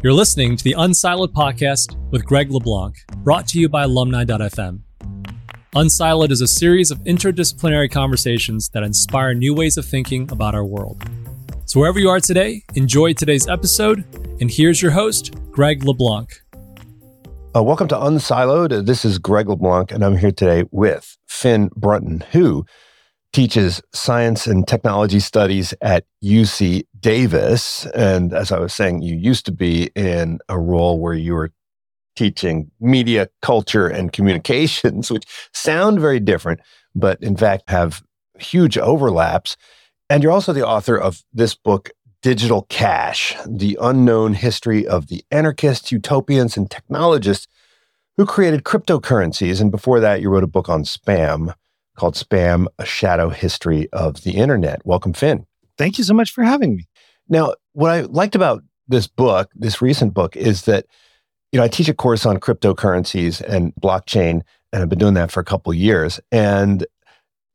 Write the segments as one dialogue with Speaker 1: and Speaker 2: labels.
Speaker 1: You're listening to the Unsiloed podcast with Greg LeBlanc, brought to you by alumni.fm. Unsiloed is a series of interdisciplinary conversations that inspire new ways of thinking about our world. So, wherever you are today, enjoy today's episode. And here's your host, Greg LeBlanc.
Speaker 2: Uh, welcome to Unsiloed. This is Greg LeBlanc, and I'm here today with Finn Brunton, who teaches science and technology studies at UC Davis. And as I was saying, you used to be in a role where you were teaching media, culture, and communications, which sound very different, but in fact have huge overlaps. And you're also the author of this book, Digital Cash The Unknown History of the Anarchists, Utopians, and Technologists Who Created Cryptocurrencies. And before that, you wrote a book on spam called Spam A Shadow History of the Internet. Welcome, Finn.
Speaker 3: Thank you so much for having me.
Speaker 2: Now, what I liked about this book, this recent book, is that you know I teach a course on cryptocurrencies and blockchain, and I've been doing that for a couple years. And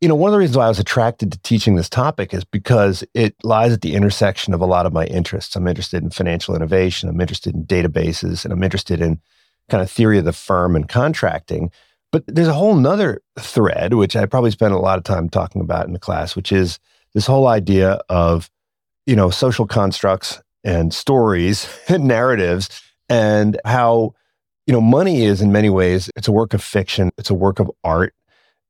Speaker 2: you know, one of the reasons why I was attracted to teaching this topic is because it lies at the intersection of a lot of my interests. I'm interested in financial innovation. I'm interested in databases, and I'm interested in kind of theory of the firm and contracting. But there's a whole nother thread, which I probably spent a lot of time talking about in the class, which is this whole idea of, you know, social constructs and stories and narratives and how, you know, money is in many ways, it's a work of fiction, it's a work of art.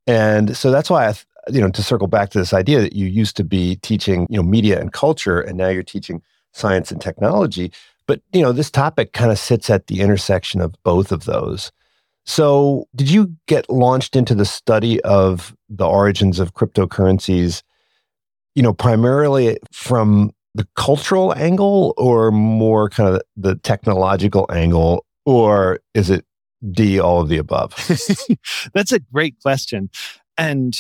Speaker 2: And so that's why I, you know, to circle back to this idea that you used to be teaching, you know, media and culture, and now you're teaching science and technology. But, you know, this topic kind of sits at the intersection of both of those. So, did you get launched into the study of the origins of cryptocurrencies, you know, primarily from the cultural angle or more kind of the technological angle, or is it D, all of the above?
Speaker 3: That's a great question. And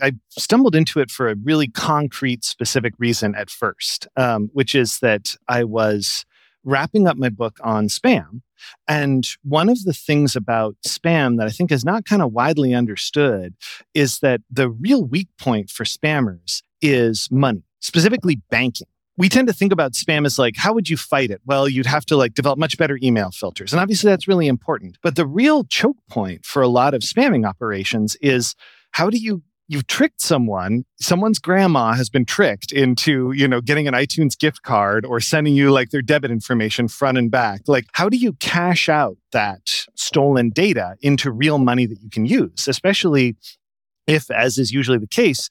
Speaker 3: I stumbled into it for a really concrete, specific reason at first, um, which is that I was wrapping up my book on spam and one of the things about spam that I think is not kind of widely understood is that the real weak point for spammers is money, specifically banking. We tend to think about spam as like, how would you fight it? Well, you'd have to like develop much better email filters. And obviously that's really important. But the real choke point for a lot of spamming operations is how do you you've tricked someone someone's grandma has been tricked into you know getting an itunes gift card or sending you like their debit information front and back. Like how do you cash out that stolen data into real money that you can use especially if as is usually the case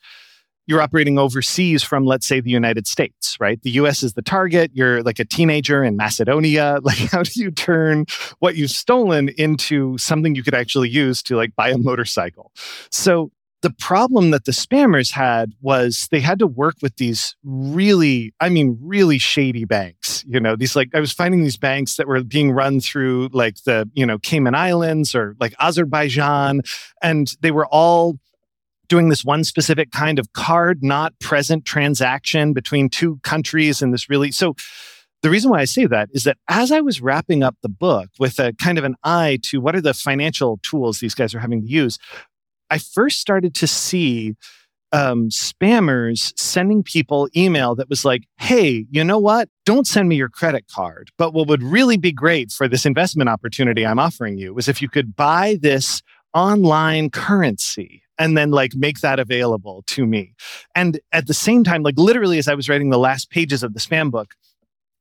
Speaker 3: you're operating overseas from let's say the united states right? The us is the target. You're like a teenager in macedonia. Like how do you turn what you've stolen into something you could actually use to like buy a motorcycle? So the problem that the spammers had was they had to work with these really i mean really shady banks you know these like i was finding these banks that were being run through like the you know cayman islands or like azerbaijan and they were all doing this one specific kind of card not present transaction between two countries and this really so the reason why I say that is that as I was wrapping up the book with a kind of an eye to what are the financial tools these guys are having to use, I first started to see um, spammers sending people email that was like, hey, you know what? Don't send me your credit card. But what would really be great for this investment opportunity I'm offering you was if you could buy this online currency and then like make that available to me. And at the same time, like literally as I was writing the last pages of the spam book,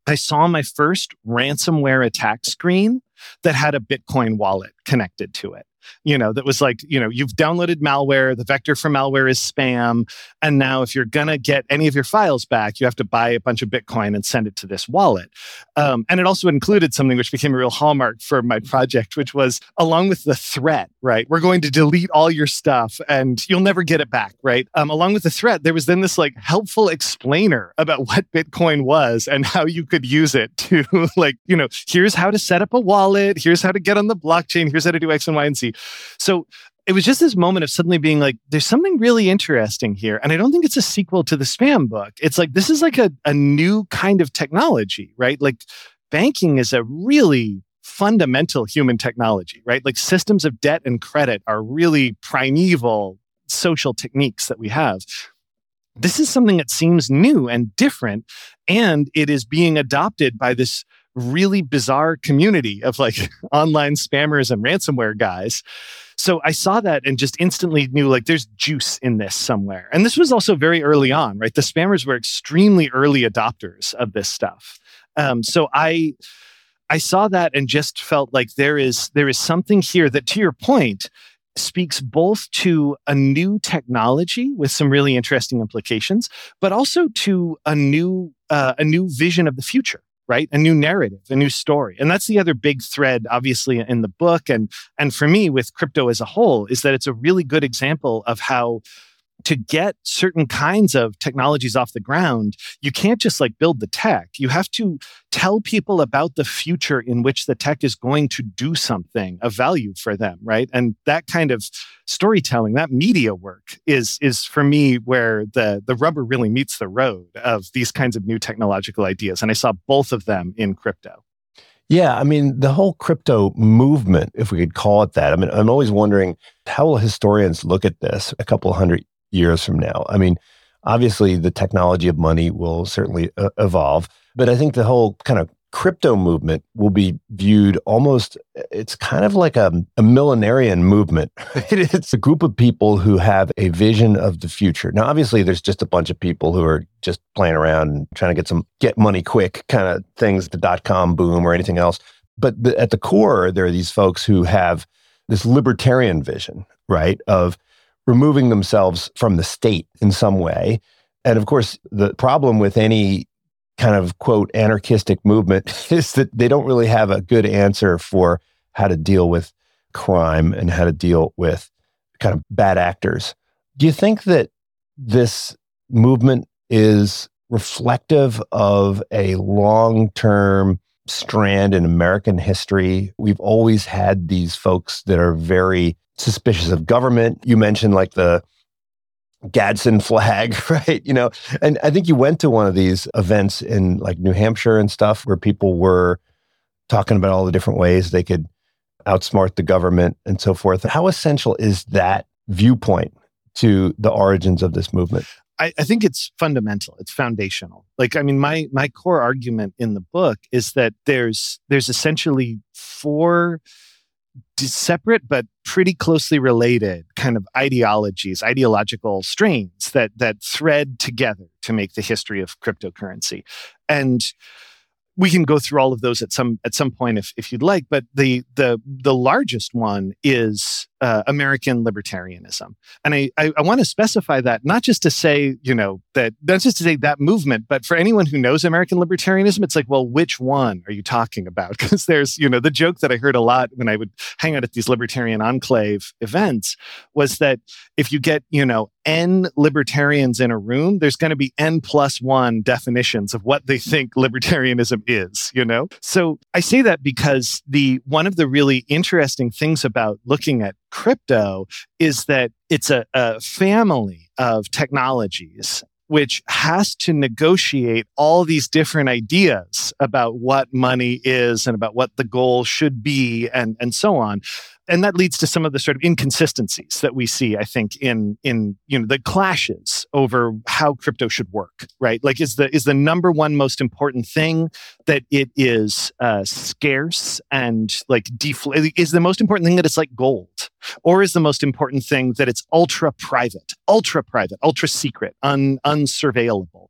Speaker 3: I saw my first ransomware attack screen that had a Bitcoin wallet connected to it you know, that was like, you know, you've downloaded malware, the vector for malware is spam. And now if you're going to get any of your files back, you have to buy a bunch of Bitcoin and send it to this wallet. Um, and it also included something which became a real hallmark for my project, which was along with the threat, right? We're going to delete all your stuff and you'll never get it back, right? Um, along with the threat, there was then this like helpful explainer about what Bitcoin was and how you could use it to like, you know, here's how to set up a wallet, here's how to get on the blockchain, here's how to do X and Y and Z. So it was just this moment of suddenly being like, there's something really interesting here. And I don't think it's a sequel to the spam book. It's like, this is like a, a new kind of technology, right? Like banking is a really fundamental human technology, right? Like systems of debt and credit are really primeval social techniques that we have. This is something that seems new and different, and it is being adopted by this really bizarre community of like online spammers and ransomware guys. So I saw that and just instantly knew like there's juice in this somewhere. And this was also very early on, right? The spammers were extremely early adopters of this stuff. Um, so I I saw that and just felt like there is there is something here that, to your point, speaks both to a new technology with some really interesting implications, but also to a new uh, a new vision of the future right? A new narrative a new story. And that's the other big thread obviously in the book. And and for me with crypto as a whole is that it's a really good example of how to get certain kinds of technologies off the ground, you can't just like build the tech. You have to tell people about the future in which the tech is going to do something of value for them, right? And that kind of storytelling, that media work is is for me where the the rubber really meets the road of these kinds of new technological ideas. And I saw both of them in crypto.
Speaker 2: Yeah, I mean, the whole crypto movement, if we could call it that. I mean, I'm always wondering how will historians look at this a couple hundred years from now. I mean, obviously, the technology of money will certainly uh, evolve, but I think the whole kind of crypto movement will be viewed almost it's kind of like a, a millenarian movement it's a group of people who have a vision of the future. Now obviously there's just a bunch of people who are just playing around and trying to get some get money quick kind of things the dot-com boom or anything else. But the, at the core there are these folks who have this libertarian vision right of removing themselves from the state in some way. And of course, the problem with any kind of quote anarchistic movement is that they don't really have a good answer for how to deal with crime and how to deal with kind of bad actors. Do you think that this movement is reflective of a long term strand in American history? We've always had these folks that are very suspicious of government. You mentioned like the Gadsden flag, right? You know, and I think you went to one of these events in like New Hampshire and stuff where people were talking about all the different ways they could outsmart the government and so forth. How essential is that viewpoint to the origins of this movement?
Speaker 3: I, I, think it's fundamental. It's foundational. Like, I mean, my my core argument in the book is that there's there's essentially four separate but pretty closely related kind of ideologies, ideological strains that that thread together to make the history of cryptocurrency. And we can go through all of those at some at some point if, if you'd like but the the the largest one is uh, American libertarianism and I, I, I want to specify that not just to say you know that not just to say that movement but for anyone who knows American libertarianism it's like well which one are you talking about because there's you know the joke that I heard a lot when I would hang out at these libertarian enclave events was that if you get you know n libertarians in a room there's going to be n plus one definitions of what they think libertarianism is, you know? So I say that because the one of the really interesting things about looking at crypto is that it's a, a family of technologies which has to negotiate all these different ideas about what money is and about what the goal should be and, and so on and that leads to some of the sort of inconsistencies that we see i think in in you know the clashes over how crypto should work right? Like is the is the number one most important thing that it is uh, scarce and like defl- is the most important thing that it's like gold? Or is the most important thing that it's ultra private ultra private ultra secret un unsurveillable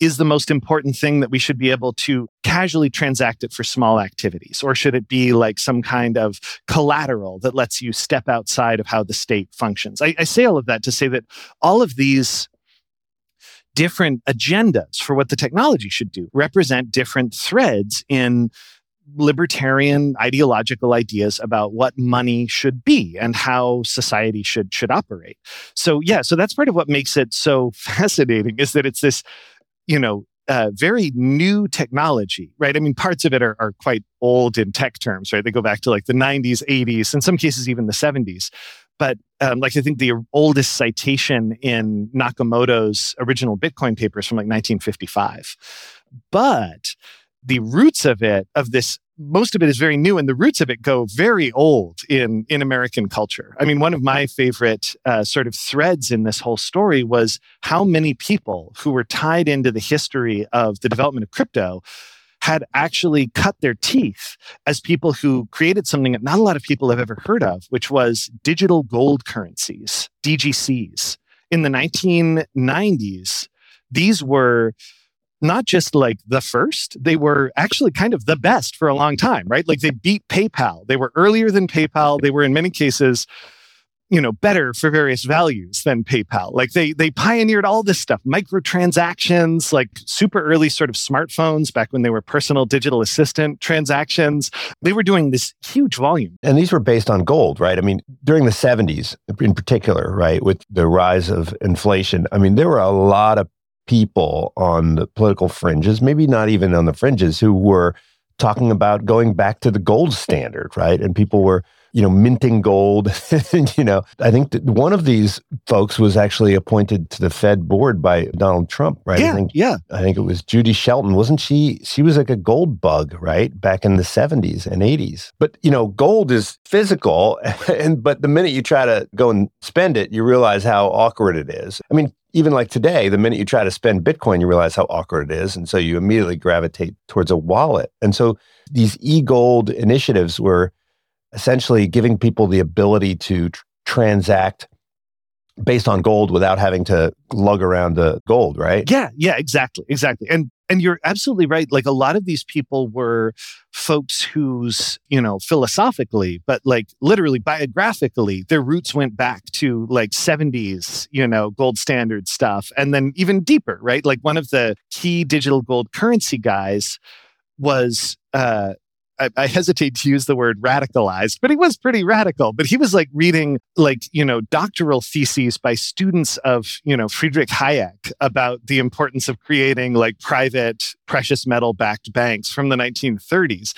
Speaker 3: is the most important thing that we should be able to casually transact it for small activities? Or should it be like some kind of collateral that lets you step outside of how the state functions? I, I say all of that to say that all of these different agendas for what the technology should do represent different threads in libertarian ideological ideas about what money should be and how society should should operate. So yeah, so that's part of what makes it so fascinating is that it's this you know, uh, very new technology, right? I mean, parts of it are, are quite old in tech terms, right? They go back to like the 90s, 80s, in some cases, even the 70s. But um, like I think the oldest citation in Nakamoto's original Bitcoin papers from like 1955. But the roots of it, of this most of it is very new and the roots of it go very old in in american culture i mean one of my favorite uh, sort of threads in this whole story was how many people who were tied into the history of the development of crypto had actually cut their teeth as people who created something that not a lot of people have ever heard of, which was digital gold currencies, DGCs. In the 1990s, these were not just like the first, they were actually kind of the best for a long time, right? Like they beat PayPal. They were earlier than PayPal. They were in many cases you know better for various values than PayPal. Like they they pioneered all this stuff, microtransactions, like super early sort of smartphones back when they were personal digital assistant transactions. They were doing this huge volume.
Speaker 2: And these were based on gold, right? I mean, during the 70s in particular, right, with the rise of inflation, I mean, there were a lot of people on the political fringes, maybe not even on the fringes, who were talking about going back to the gold standard, right? And people were you know, minting gold. you know, I think that one of these folks was actually appointed to the Fed board by Donald Trump, right?
Speaker 3: Yeah,
Speaker 2: I think,
Speaker 3: yeah.
Speaker 2: I think it was Judy Shelton, wasn't she? She was like a gold bug, right, back in the '70s and '80s. But you know, gold is physical, and but the minute you try to go and spend it, you realize how awkward it is. I mean, even like today, the minute you try to spend Bitcoin, you realize how awkward it is. And so you immediately gravitate towards a wallet. And so these e gold initiatives were essentially giving people the ability to tr- transact based on gold without having to lug around the gold, right?
Speaker 3: Yeah, yeah, exactly, exactly. And and you're absolutely right. Like a lot of these people were folks whose, you know, philosophically, but like literally biographically, their roots went back to like 70s, you know, gold standard stuff. And then even deeper, right? Like one of the key digital gold currency guys was uh I, I, hesitate to use the word radicalized, but he was pretty radical. But he was like reading like, you know, doctoral theses by students of, you know, Friedrich Hayek about the importance of creating like private precious metal backed banks from the 1930s.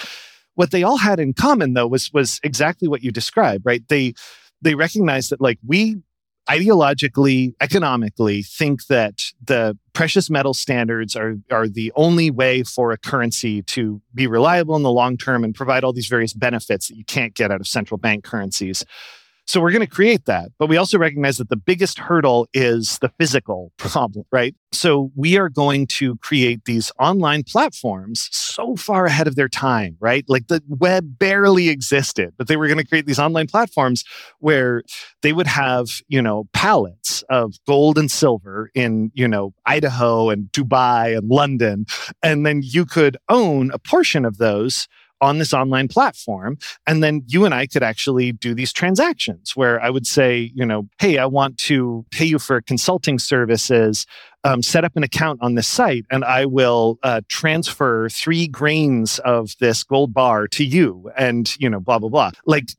Speaker 3: What they all had in common though was was exactly what you described, right? They they recognized that like we ideologically, economically think that the precious metal standards are, are the only way for a currency to be reliable in the long term and provide all these various benefits that you can't get out of central bank currencies. So we're going to create that. But we also recognize that the biggest hurdle is the physical problem, right? So we are going to create these online platforms so far ahead of their time, right? Like the web barely existed, but they were going to create these online platforms where they would have, you know, pallets of gold and silver in, you know, Idaho and Dubai and London. And then you could own a portion of those on this online platform. And then you and I could actually do these transactions where I would say, you know, hey, I want to pay you for consulting services. Um, set up an account on this site and I will uh, transfer three grains of this gold bar to you and, you know, blah, blah, blah. Like,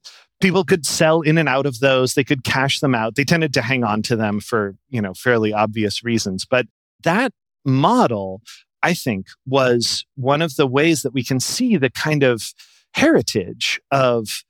Speaker 3: people could sell in and out of those they could cash them out they tended to hang on to them for you know fairly obvious reasons but that model I think, was one of the ways that we can see the kind of heritage of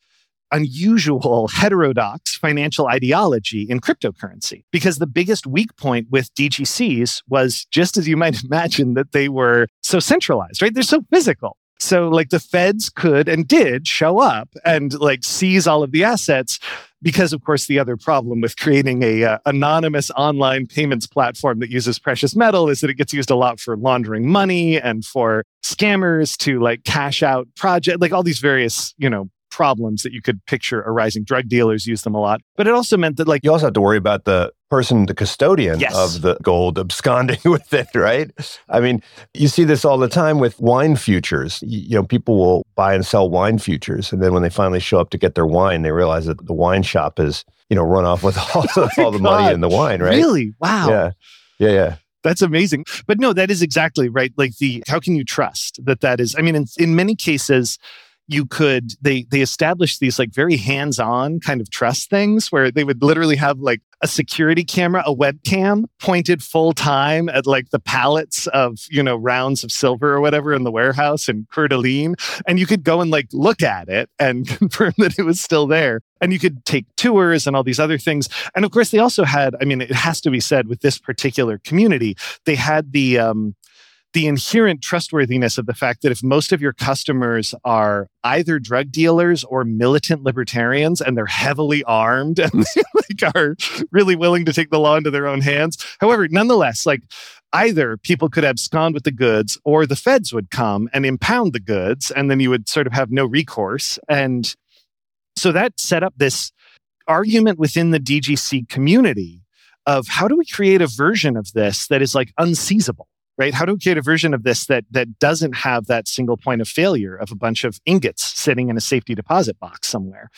Speaker 3: unusual heterodox financial ideology in cryptocurrency because the biggest weak point with DGCs was just as you might imagine that they were so centralized, right? They're so physical. So like the feds could and did show up and like seize all of the assets because of course the other problem with creating a uh, anonymous online payments platform that uses precious metal is that it gets used a lot for laundering money and for scammers to like cash out project like all these various you know problems that you could picture arising. Drug dealers use them a lot. But it also meant that, like,
Speaker 2: you also have to worry about the person, the custodian
Speaker 3: yes.
Speaker 2: of the gold absconding with it, right? I mean, you see this all the time with wine futures. You, know, people will buy and sell wine futures. And then when they finally show up to get their wine, they realize that the wine shop is, you know, run off with all, oh the, all the money in the wine, right?
Speaker 3: Really? Wow.
Speaker 2: Yeah. Yeah. Yeah.
Speaker 3: That's amazing. But no, that is exactly right. Like the, how can you trust that that is, I mean, in, in many cases, you could they they established these like very hands-on kind of trust things where they would literally have like a security camera a webcam pointed full time at like the pallets of you know rounds of silver or whatever in the warehouse in Coeur and you could go and like look at it and confirm that it was still there. And you could take tours and all these other things. And of course they also had i mean it has to be said with this particular community they had the um the inherent trustworthiness of the fact that if most of your customers are either drug dealers or militant libertarians and they're heavily armed and like are really willing to take the law into their own hands. However, nonetheless, like either people could abscond with the goods or the feds would come and impound the goods and then you would sort of have no recourse. And so that set up this argument within the DGC community of how do we create a version of this that is like unseizable? Right? How do we create a version of this that that doesn't have that single point of failure of a bunch of ingots sitting in a safety deposit box somewhere?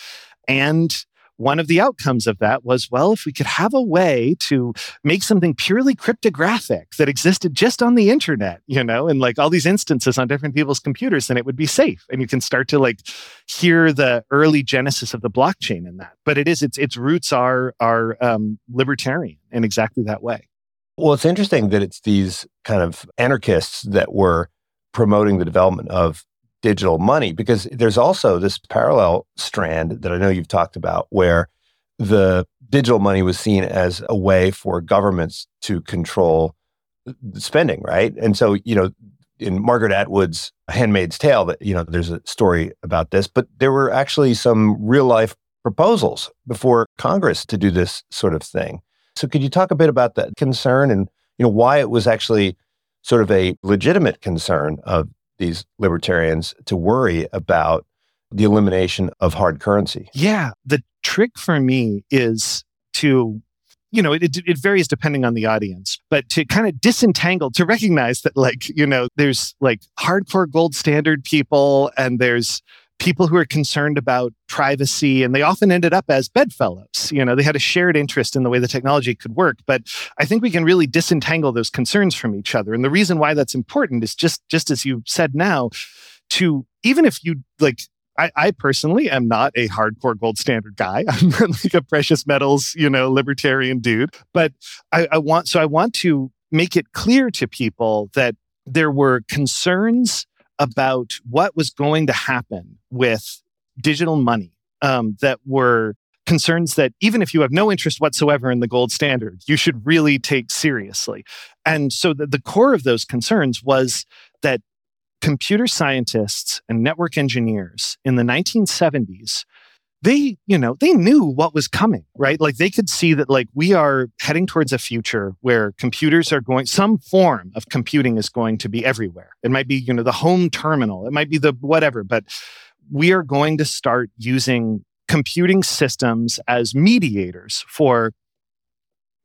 Speaker 3: And one of the outcomes of that was well, if we could have a way to make something purely cryptographic that existed just on the internet, you know, and like all these instances on different people's computers, then it would be safe. And you can start to like hear the early genesis of the blockchain in that. But it is, its its roots are are um, libertarian in exactly that way.
Speaker 2: Well, it's interesting that it's these kind of anarchists that were promoting the development of digital money because there's also this parallel strand that I know you've talked about where the digital money was seen as a way for governments to control spending, right? And so, you know, in Margaret Atwood's Handmaid's Tale, that you know, there's a story about this, but there were actually some real life proposals before Congress to do this sort of thing. So could you talk a bit about that concern and you know why it was actually sort of a legitimate concern of these libertarians to worry about the elimination of hard currency?
Speaker 3: Yeah, the trick for me is to you know, it, it varies depending on the audience, but to kind of disentangle, to recognize that, like, you know, there's like hardcore gold standard people and there's people who are concerned about privacy and they often ended up as bedfellows you know they had a shared interest in the way the technology could work but i think we can really disentangle those concerns from each other and the reason why that's important is just just as you said now to even if you like I, I, personally am not a hardcore gold standard guy. I'm like a precious metals, you know, libertarian dude. But I, I want so I want to make it clear to people that there were concerns about what was going to happen with digital money um, that were concerns that even if you have no interest whatsoever in the gold standard, you should really take seriously. And so the, the core of those concerns was that computer scientists and network engineers in the 1970s they, you know, they knew what was coming, right? Like they could see that like we are heading towards a future where computers are going some form of computing is going to be everywhere. It might be, you know, the home terminal, it might be the whatever, but we are going to start using computing systems as mediators for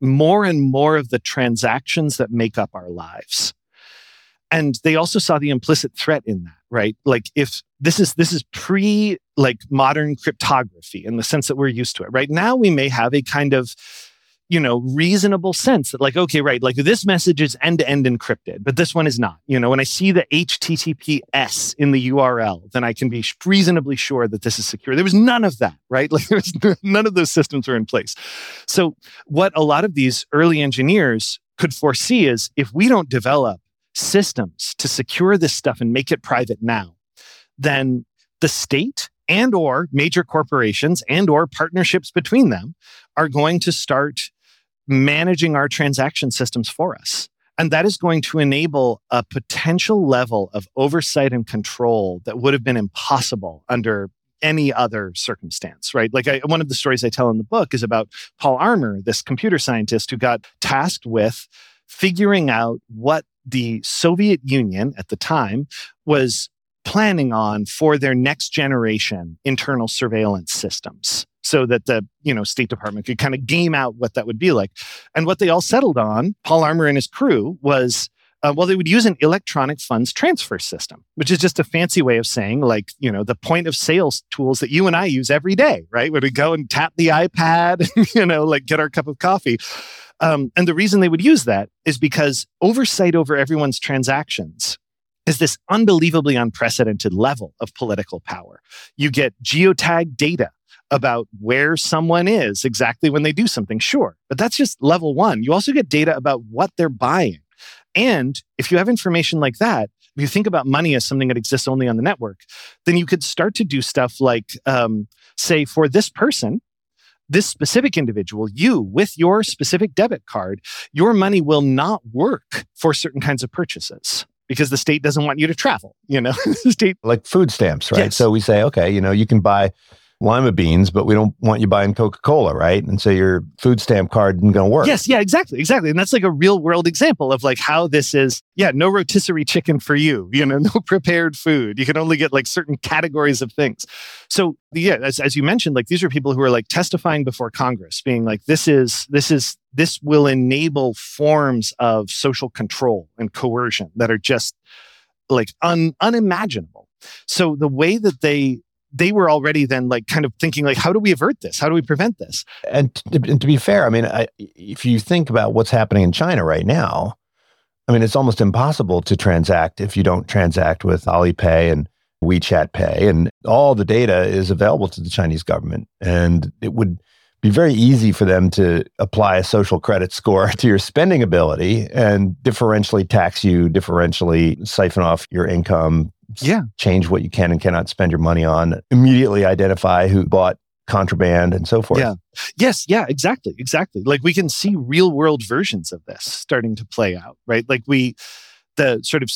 Speaker 3: more and more of the transactions that make up our lives. And they also saw the implicit threat in that, right? Like if this is this is pre like modern cryptography in the sense that we're used to it. Right now, we may have a kind of you know reasonable sense that like okay right like this message is end to end encrypted but this one is not you know when i see the https in the url then i can be reasonably sure that this is secure there was none of that right like there's none of those systems were in place so what a lot of these early engineers could foresee is if we don't develop systems to secure this stuff and make it private now then the state and or major corporations and or partnerships between them are going to start managing our transaction systems for us and that is going to enable a potential level of oversight and control that would have been impossible under any other circumstance, right? Like I, one of the stories I tell in the book is about Paul Armer, this computer scientist who got tasked with figuring out what the Soviet Union at the time was planning on for their next generation internal surveillance systems so that the you know state department could kind of game out what that would be like. And what they all settled on paul armer and his crew was uh, well they would use an electronic funds transfer system which is just a fancy way of saying like you know the point of sales tools that you and i use every day right? Where we go and tap the ipad you know like get our cup of coffee um, and the reason they would use that is because oversight over everyone's transactions is this unbelievably unprecedented level of political power. You get geotag data about where someone is exactly when they do something, sure, but that's just level one. You also get data about what they're buying. And if you have information like that, if you think about money as something that exists only on the network, then you could start to do stuff like, um, say, for this person, this specific individual, you with your specific debit card, your money will not work for certain kinds of purchases because the state doesn't want you to travel, you know, the state.
Speaker 2: Like food stamps, right?
Speaker 3: Yes.
Speaker 2: So we say, okay, you know, you can buy lima beans, but we don't want you buying Coca Cola, right? And so your food stamp card isn't going to work.
Speaker 3: Yes, yeah, exactly, exactly. And that's like a real world example of like how this is, yeah, no rotisserie chicken for you, you know, no prepared food. You can only get like certain categories of things. So yeah, as, as you mentioned, like these are people who are like testifying before Congress, being like, this is, this is, this will enable forms of social control and coercion that are just like un, unimaginable. So the way that they they were already then like kind of thinking like how do we avert this? How do we prevent this?
Speaker 2: And to, and to be fair, I mean, I, if you think about what's happening in China right now, I mean, it's almost impossible to transact if you don't transact with Alipay and WeChat Pay, and all the data is available to the Chinese government, and it would be very easy for them to apply a social credit score to your spending ability and differentially tax you, differentially siphon off your income,
Speaker 3: Yeah.
Speaker 2: change what you can and cannot spend your money on, immediately identify who bought contraband and so forth.
Speaker 3: Yeah. Yes, yeah, exactly, exactly. Like we can see real world versions of this starting to play out, right? Like we, the sort of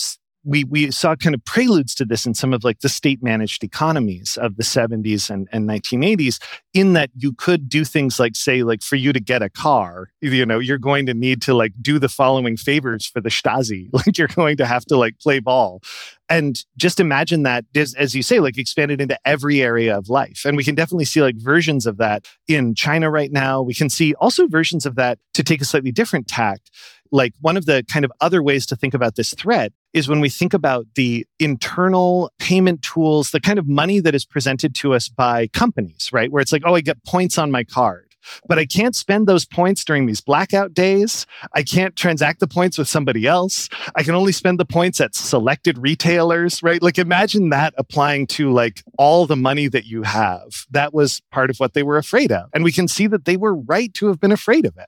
Speaker 3: we we saw kind of preludes to this in some of like the state managed economies of the 70s and, and 1980s in that you could do things like say like for you to get a car you know you're going to need to like do the following favors for the stasi like you're going to have to like play ball and just imagine that as, you say like expanded into every area of life. And we can definitely see like versions of that in china right now. We can see also versions of that to take a slightly different tact like one of the kind of other ways to think about this threat is when we think about the internal payment tools, the kind of money that is presented to us by companies, right? Where it's like, oh, I get points on my card, but I can't spend those points during these blackout days. I can't transact the points with somebody else. I can only spend the points at selected retailers, right? Like imagine that applying to like all the money that you have. That was part of what they were afraid of. And we can see that they were right to have been afraid of it.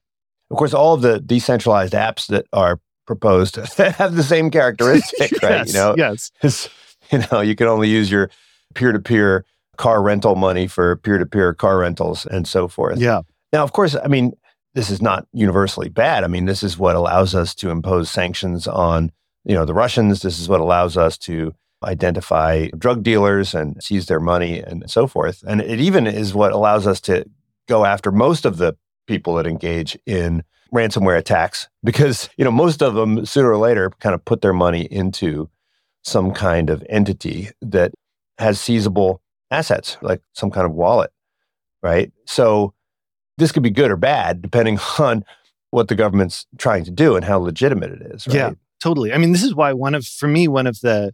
Speaker 2: Of course, all of the decentralized apps that are proposed have the same characteristic, right?
Speaker 3: yes,
Speaker 2: You know,
Speaker 3: yes.
Speaker 2: You know, you can only use your peer-to-peer car rental money for peer-to-peer car rentals and so forth.
Speaker 3: Yeah.
Speaker 2: Now, of course, I mean, this is not universally bad. I mean, this is what allows us to impose sanctions on, you know, the Russians. This is what allows us to identify drug dealers and seize their money and so forth. And it even is what allows us to go after most of the people that engage in ransomware attacks because, you know, most of them sooner or later kind of put their money into some kind of entity that has seizable assets, like some kind of wallet, right? So this could be good or bad depending on what the government's trying to do and how legitimate it is. Right?
Speaker 3: Yeah. Totally. I mean, this is why one of, for me, one of the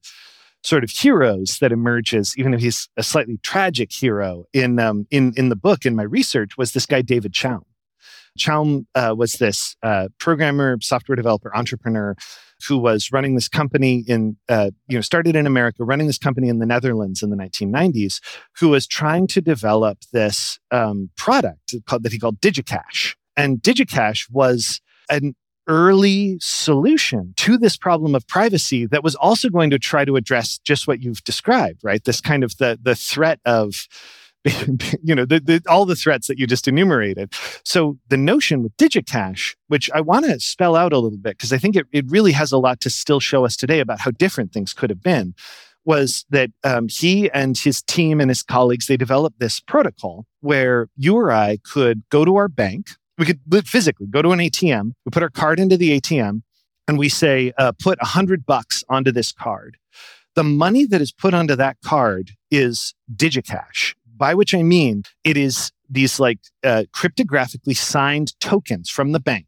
Speaker 3: sort of heroes that emerges, even if he's a slightly tragic hero in um, in in the book in my research, was this guy David Chaum. Chaum uh, was this uh, programmer, software developer, entrepreneur who was running this company in, uh, you know, started in America, running this company in the Netherlands in the 1990s, who was trying to develop this um, product called, that he called DigiCash. And DigiCash was an early solution to this problem of privacy that was also going to try to address just what you've described, right? This kind of the the threat of you know the, the, all the threats that you just enumerated. So the notion with digicash which i want to spell out a little bit because i think it, it really has a lot to still show us today about how different things could have been was that um, he and his team and his colleagues they developed this protocol where you or i could go to our bank. We could physically go to an atm we put our card into the atm and we say uh, put a hundred bucks onto this card. The money that is put onto that card is digicash by which I mean it is these like uh, cryptographically signed tokens from the bank.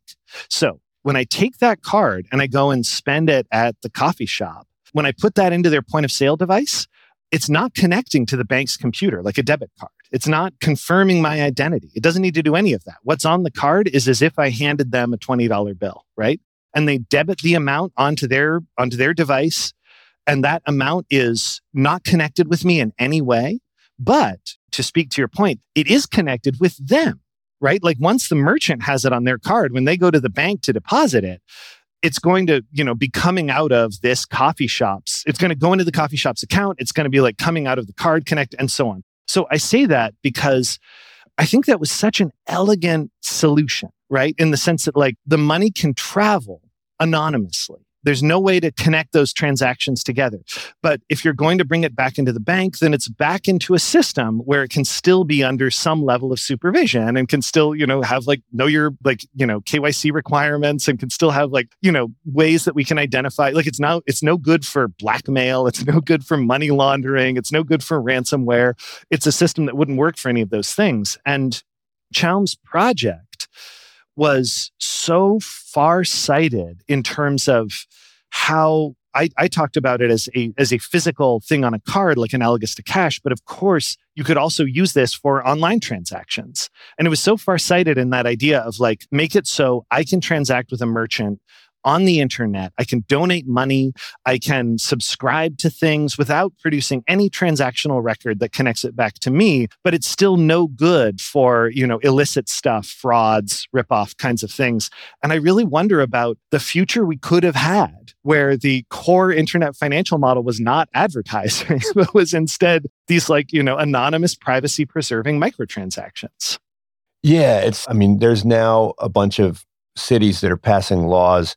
Speaker 3: So when I take that card and I go and spend it at the coffee shop, when I put that into their point of sale device, it's not connecting to the bank's computer like a debit card. It's not confirming my identity. It doesn't need to do any of that. What's on the card is as if I handed them a $20 bill, right? And they debit the amount onto their onto their device and that amount is not connected with me in any way. But to speak to your point, it is connected with them, right? Like once the merchant has it on their card, when they go to the bank to deposit it, it's going to, you know, be coming out of this coffee shop's, it's going to go into the coffee shop's account. It's going to be like coming out of the card connect and so on. So I say that because I think that was such an elegant solution, right? In the sense that like the money can travel anonymously There's no way to connect those transactions together. But if you're going to bring it back into the bank, then it's back into a system where it can still be under some level of supervision and can still, you know, have like know your like, you know, KYC requirements and can still have like, you know, ways that we can identify like it's now it's no good for blackmail, it's no good for money laundering, it's no good for ransomware. It's a system that wouldn't work for any of those things. And Chaum's project was so far sighted in terms of how I, I, talked about it as a as a physical thing on a card, like analogous to cash. But of course, you could also use this for online transactions. And it was so far sighted in that idea of like make it so I can transact with a merchant on the internet. I can donate money. I can subscribe to things without producing any transactional record that connects it back to me, but it's still no good for, you know, illicit stuff, frauds, ripoff kinds of things. And I really wonder about the future we could have had where the core internet financial model was not advertising, but was instead these like, you know, anonymous privacy preserving microtransactions.
Speaker 2: Yeah, it's I mean, there's now a bunch of cities that are passing laws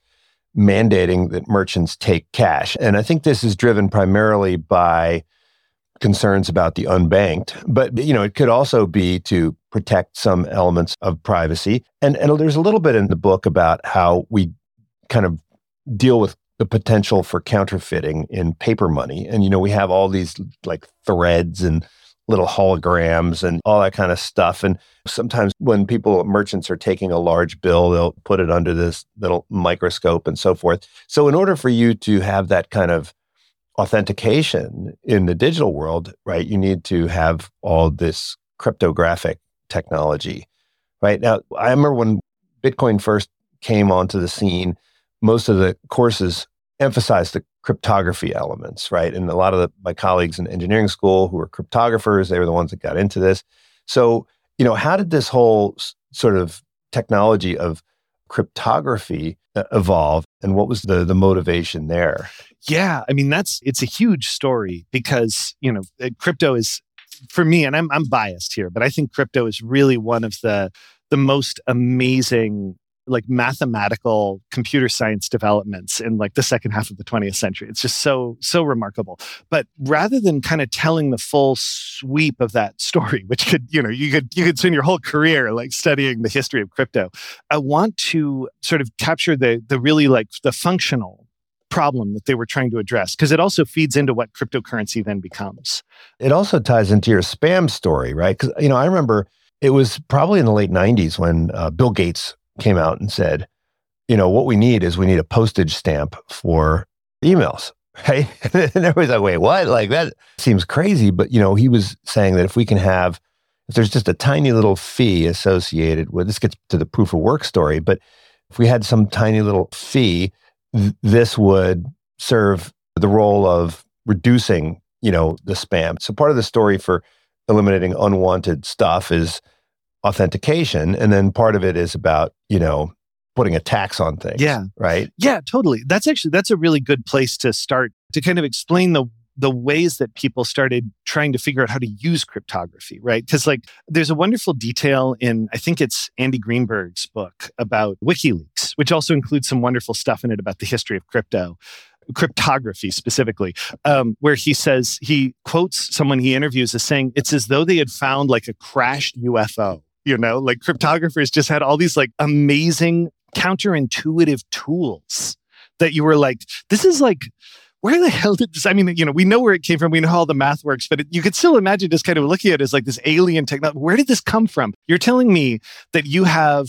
Speaker 2: mandating that merchants take cash. And I think this is driven primarily by concerns about the unbanked, but you know, it could also be to protect some elements of privacy. And and there's a little bit in the book about how we kind of deal with the potential for counterfeiting in paper money. And you know, we have all these like threads and little holograms and all that kind of stuff. And sometimes when people, merchants are taking a large bill, they'll put it under this little microscope and so forth. So, in order for you to have that kind of authentication in the digital world, right, you need to have all this cryptographic technology, right? Now, I remember when Bitcoin first came onto the scene, most of the courses emphasized the cryptography elements, right? And a lot of the, my colleagues in engineering school who were cryptographers, they were the ones that got into this. So, you know, how did this whole s- sort of technology of cryptography uh, evolve and what was the the motivation there?
Speaker 3: Yeah, I mean that's it's a huge story because, you know, uh, crypto is for me and I'm I'm biased here, but I think crypto is really one of the the most amazing like mathematical computer science developments in like the second half of the 20th century. It's just so, so remarkable. But rather than kind of telling the full sweep of that story, which could, you know, you could, you could spend your whole career like studying the history of crypto, I want to sort of capture the, the really like the functional problem that they were trying to address because it also feeds into what cryptocurrency then becomes.
Speaker 2: It also ties into your spam story, right? Because, you know, I remember it was probably in the late 90s when uh, Bill Gates came out and said, you know, what we need is we need a postage stamp for emails. Right. and everybody's like, wait, what? Like that seems crazy. But, you know, he was saying that if we can have, if there's just a tiny little fee associated with this, gets to the proof of work story. But if we had some tiny little fee, th- this would serve the role of reducing, you know, the spam. So part of the story for eliminating unwanted stuff is authentication and then part of it is about you know putting a tax on things
Speaker 3: yeah.
Speaker 2: right?
Speaker 3: Yeah totally. That's actually that's a really good place to start to kind of explain the the ways that people started trying to figure out how to use cryptography, right? Because, like, there's a wonderful detail in, I think it's Andy Greenberg's book about WikiLeaks, which also includes some wonderful stuff in it about the history of crypto cryptography specifically, um, where he says he quotes someone he interviews as saying it's as though they had found like a crashed UFO you know like cryptographers just had all these like amazing counterintuitive tools that you were like this is like where the hell did this i mean you know we know where it came from we know how all the math works but it, you could still imagine just kind of looking at it as like this alien technology where did this come from? You're telling me that you have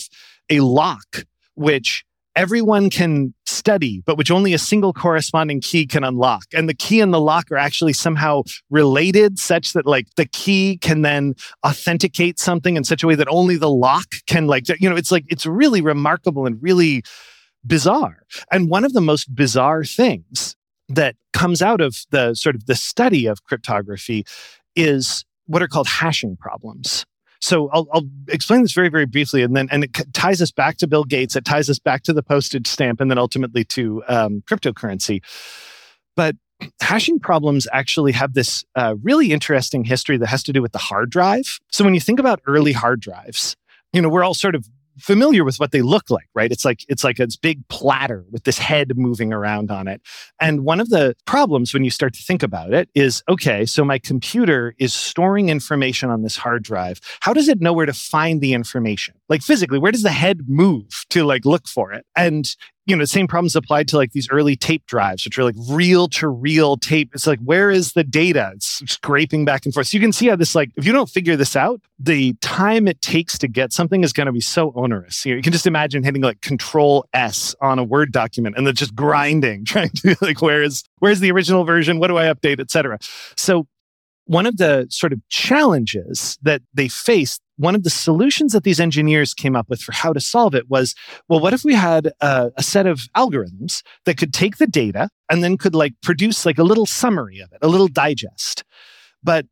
Speaker 3: a lock which everyone can study, but which only a single corresponding key can unlock. And the key and the lock are actually somehow related, such that like the key can then authenticate something in such a way that only the lock can like, you know, it's like, it's really remarkable and really bizarre. And one of the most bizarre things that comes out of the sort of the study of cryptography is what are called hashing problems. So I'll, I'll, explain this very, very briefly, and then and it ties us back to Bill Gates. It ties us back to the postage stamp, and then ultimately to um, cryptocurrency. But hashing problems actually have this uh, really interesting history that has to do with the hard drive. So when you think about early hard drives, you know we're all sort of familiar with what they look like, right? It's like it's like this big platter with this head moving around on it. And one of the problems when you start to think about it is okay, so my computer is storing information on this hard drive. How does it know where to find the information? Like physically, where does the head move to like look for it? And you know, the same problems applied to like these early tape drives, which are like reel to reel tape. It's like, where is the data? It's scraping back and forth. So you can see how this, like, if you don't figure this out, the time it takes to get something is going to be so onerous. You, know, you can just imagine hitting like control S on a Word document and then just grinding, trying to like, where is, where's the original version? What do I update, et cetera. So one of the sort of challenges that they faced, one of the solutions that these engineers came up with for how to solve it was, well, what if we had a, a, set of algorithms that could take the data and then could like produce like a little summary of it, a little digest. But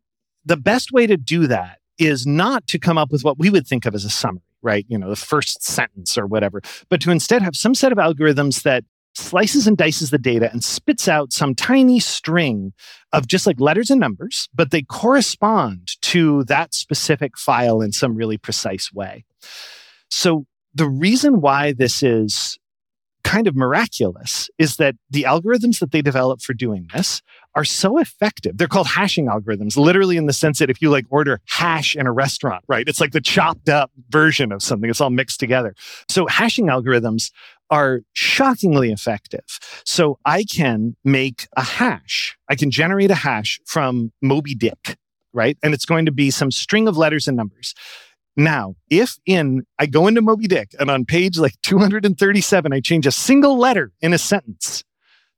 Speaker 3: the best way to do that is not to come up with what we would think of as a summary, right? You know, the first sentence or whatever, but to instead have some set of algorithms that slices and dices the data and spits out some tiny string of just like letters and numbers, but they correspond to that specific file in some really precise way. So the reason why this is kind of miraculous is that the algorithms that they develop for doing this are so effective. They're called hashing algorithms, literally in the sense that if you like order hash in a restaurant, right? It's like the chopped up version of something. It's all mixed together. So hashing algorithms are shockingly effective. So I can make a hash. I can generate a hash from Moby Dick, right? And it's going to be some string of letters and numbers. Now, if in I go into Moby Dick and on page like 237, I change a single letter in a sentence,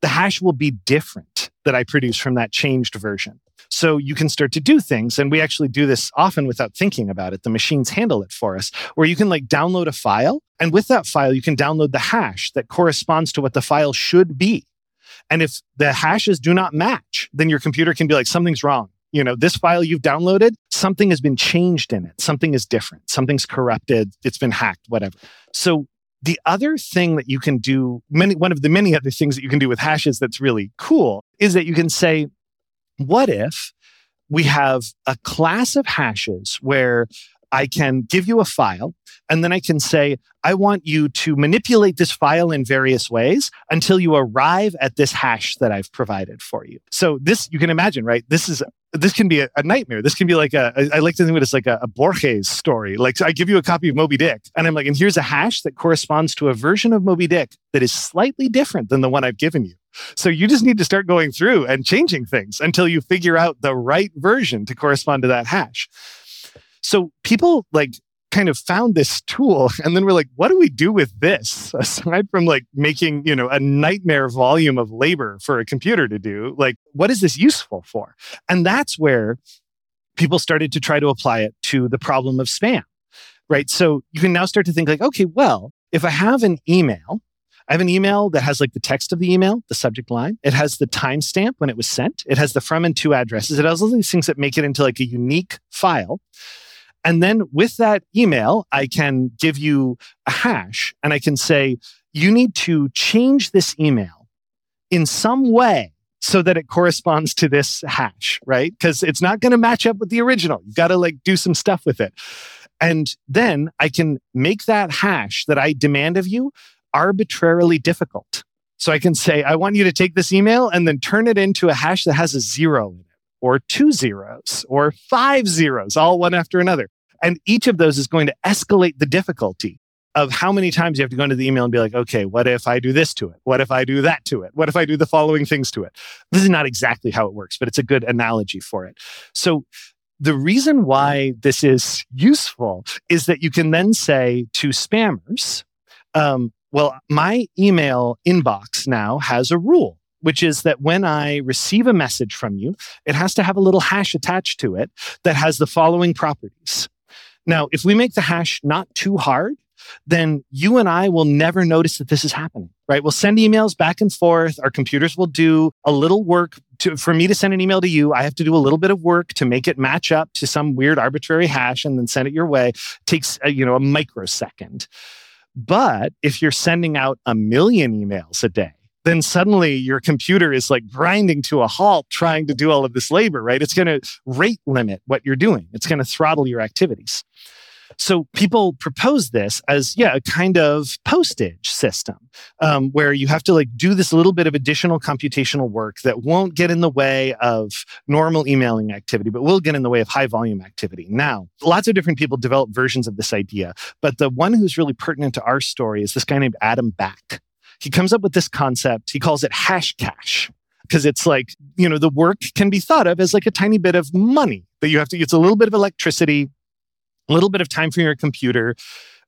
Speaker 3: the hash will be different that I produce from that changed version. So you can start to do things. And we actually do this often without thinking about it. The machines handle it for us, where you can like download a file. And with that file, you can download the hash that corresponds to what the file should be. And if the hashes do not match, then your computer can be like, something's wrong. You know, this file you've downloaded, something has been changed in it. Something is different. Something's corrupted. It's been hacked, whatever. So the other thing that you can do, many, one of the many other things that you can do with hashes that's really cool is that you can say, what if we have a class of hashes where I can give you a file and then I can say, I want you to manipulate this file in various ways until you arrive at this hash that I've provided for you. So this, you can imagine, right? This is, this can be a, a nightmare. This can be like a, I like to think of it as like a, a Borges story. Like I give you a copy of Moby Dick and I'm like, and here's a hash that corresponds to a version of Moby Dick that is slightly different than the one I've given you. So you just need to start going through and changing things until you figure out the right version to correspond to that hash. So people like kind of found this tool and then we're like, what do we do with this? Aside from like making, you know, a nightmare volume of labor for a computer to do, like, what is this useful for? And that's where people started to try to apply it to the problem of spam, right? So you can now start to think like, okay, well, if I have an email I have an email that has like the text of the email, the subject line. It has the timestamp when it was sent. It has the from and to addresses. It has all these things that make it into like a unique file. And then with that email, I can give you a hash and I can say, you need to change this email in some way so that it corresponds to this hash, right? Because it's not going to match up with the original. You've got to like do some stuff with it. And then I can make that hash that I demand of you arbitrarily difficult. So I can say, I want you to take this email and then turn it into a hash that has a zero in it, or two zeros, or five zeros, all one after another. And each of those is going to escalate the difficulty of how many times you have to go into the email and be like, okay, what if I do this to it? What if I do that to it? What if I do the following things to it? This is not exactly how it works, but it's a good analogy for it. So the reason why this is useful is that you can then say to spammers, um, well, my email inbox now has a rule, which is that when I receive a message from you, it has to have a little hash attached to it that has the following properties. Now, if we make the hash not too hard, then you and I will never notice that this is happening, right? We'll send emails back and forth. Our computers will do a little work to, for me to send an email to you. I have to do a little bit of work to make it match up to some weird arbitrary hash and then send it your way. It takes, a, you know, a microsecond. But if you're sending out a million emails a day, then suddenly your computer is like grinding to a halt trying to do all of this labor, right? It's going to rate limit what you're doing. It's going to throttle your activities. So people propose this as, yeah, a kind of postage system um, where you have to like do this little bit of additional computational work that won't get in the way of normal emailing activity, but will get in the way of high volume activity. Now, lots of different people develop versions of this idea, but the one who's really pertinent to our story is this guy named Adam Back. He comes up with this concept. He calls it Hashcash because it's like, you know, the work can be thought of as like a tiny bit of money that you have to, it's a little bit of electricity, a little bit of time from your computer,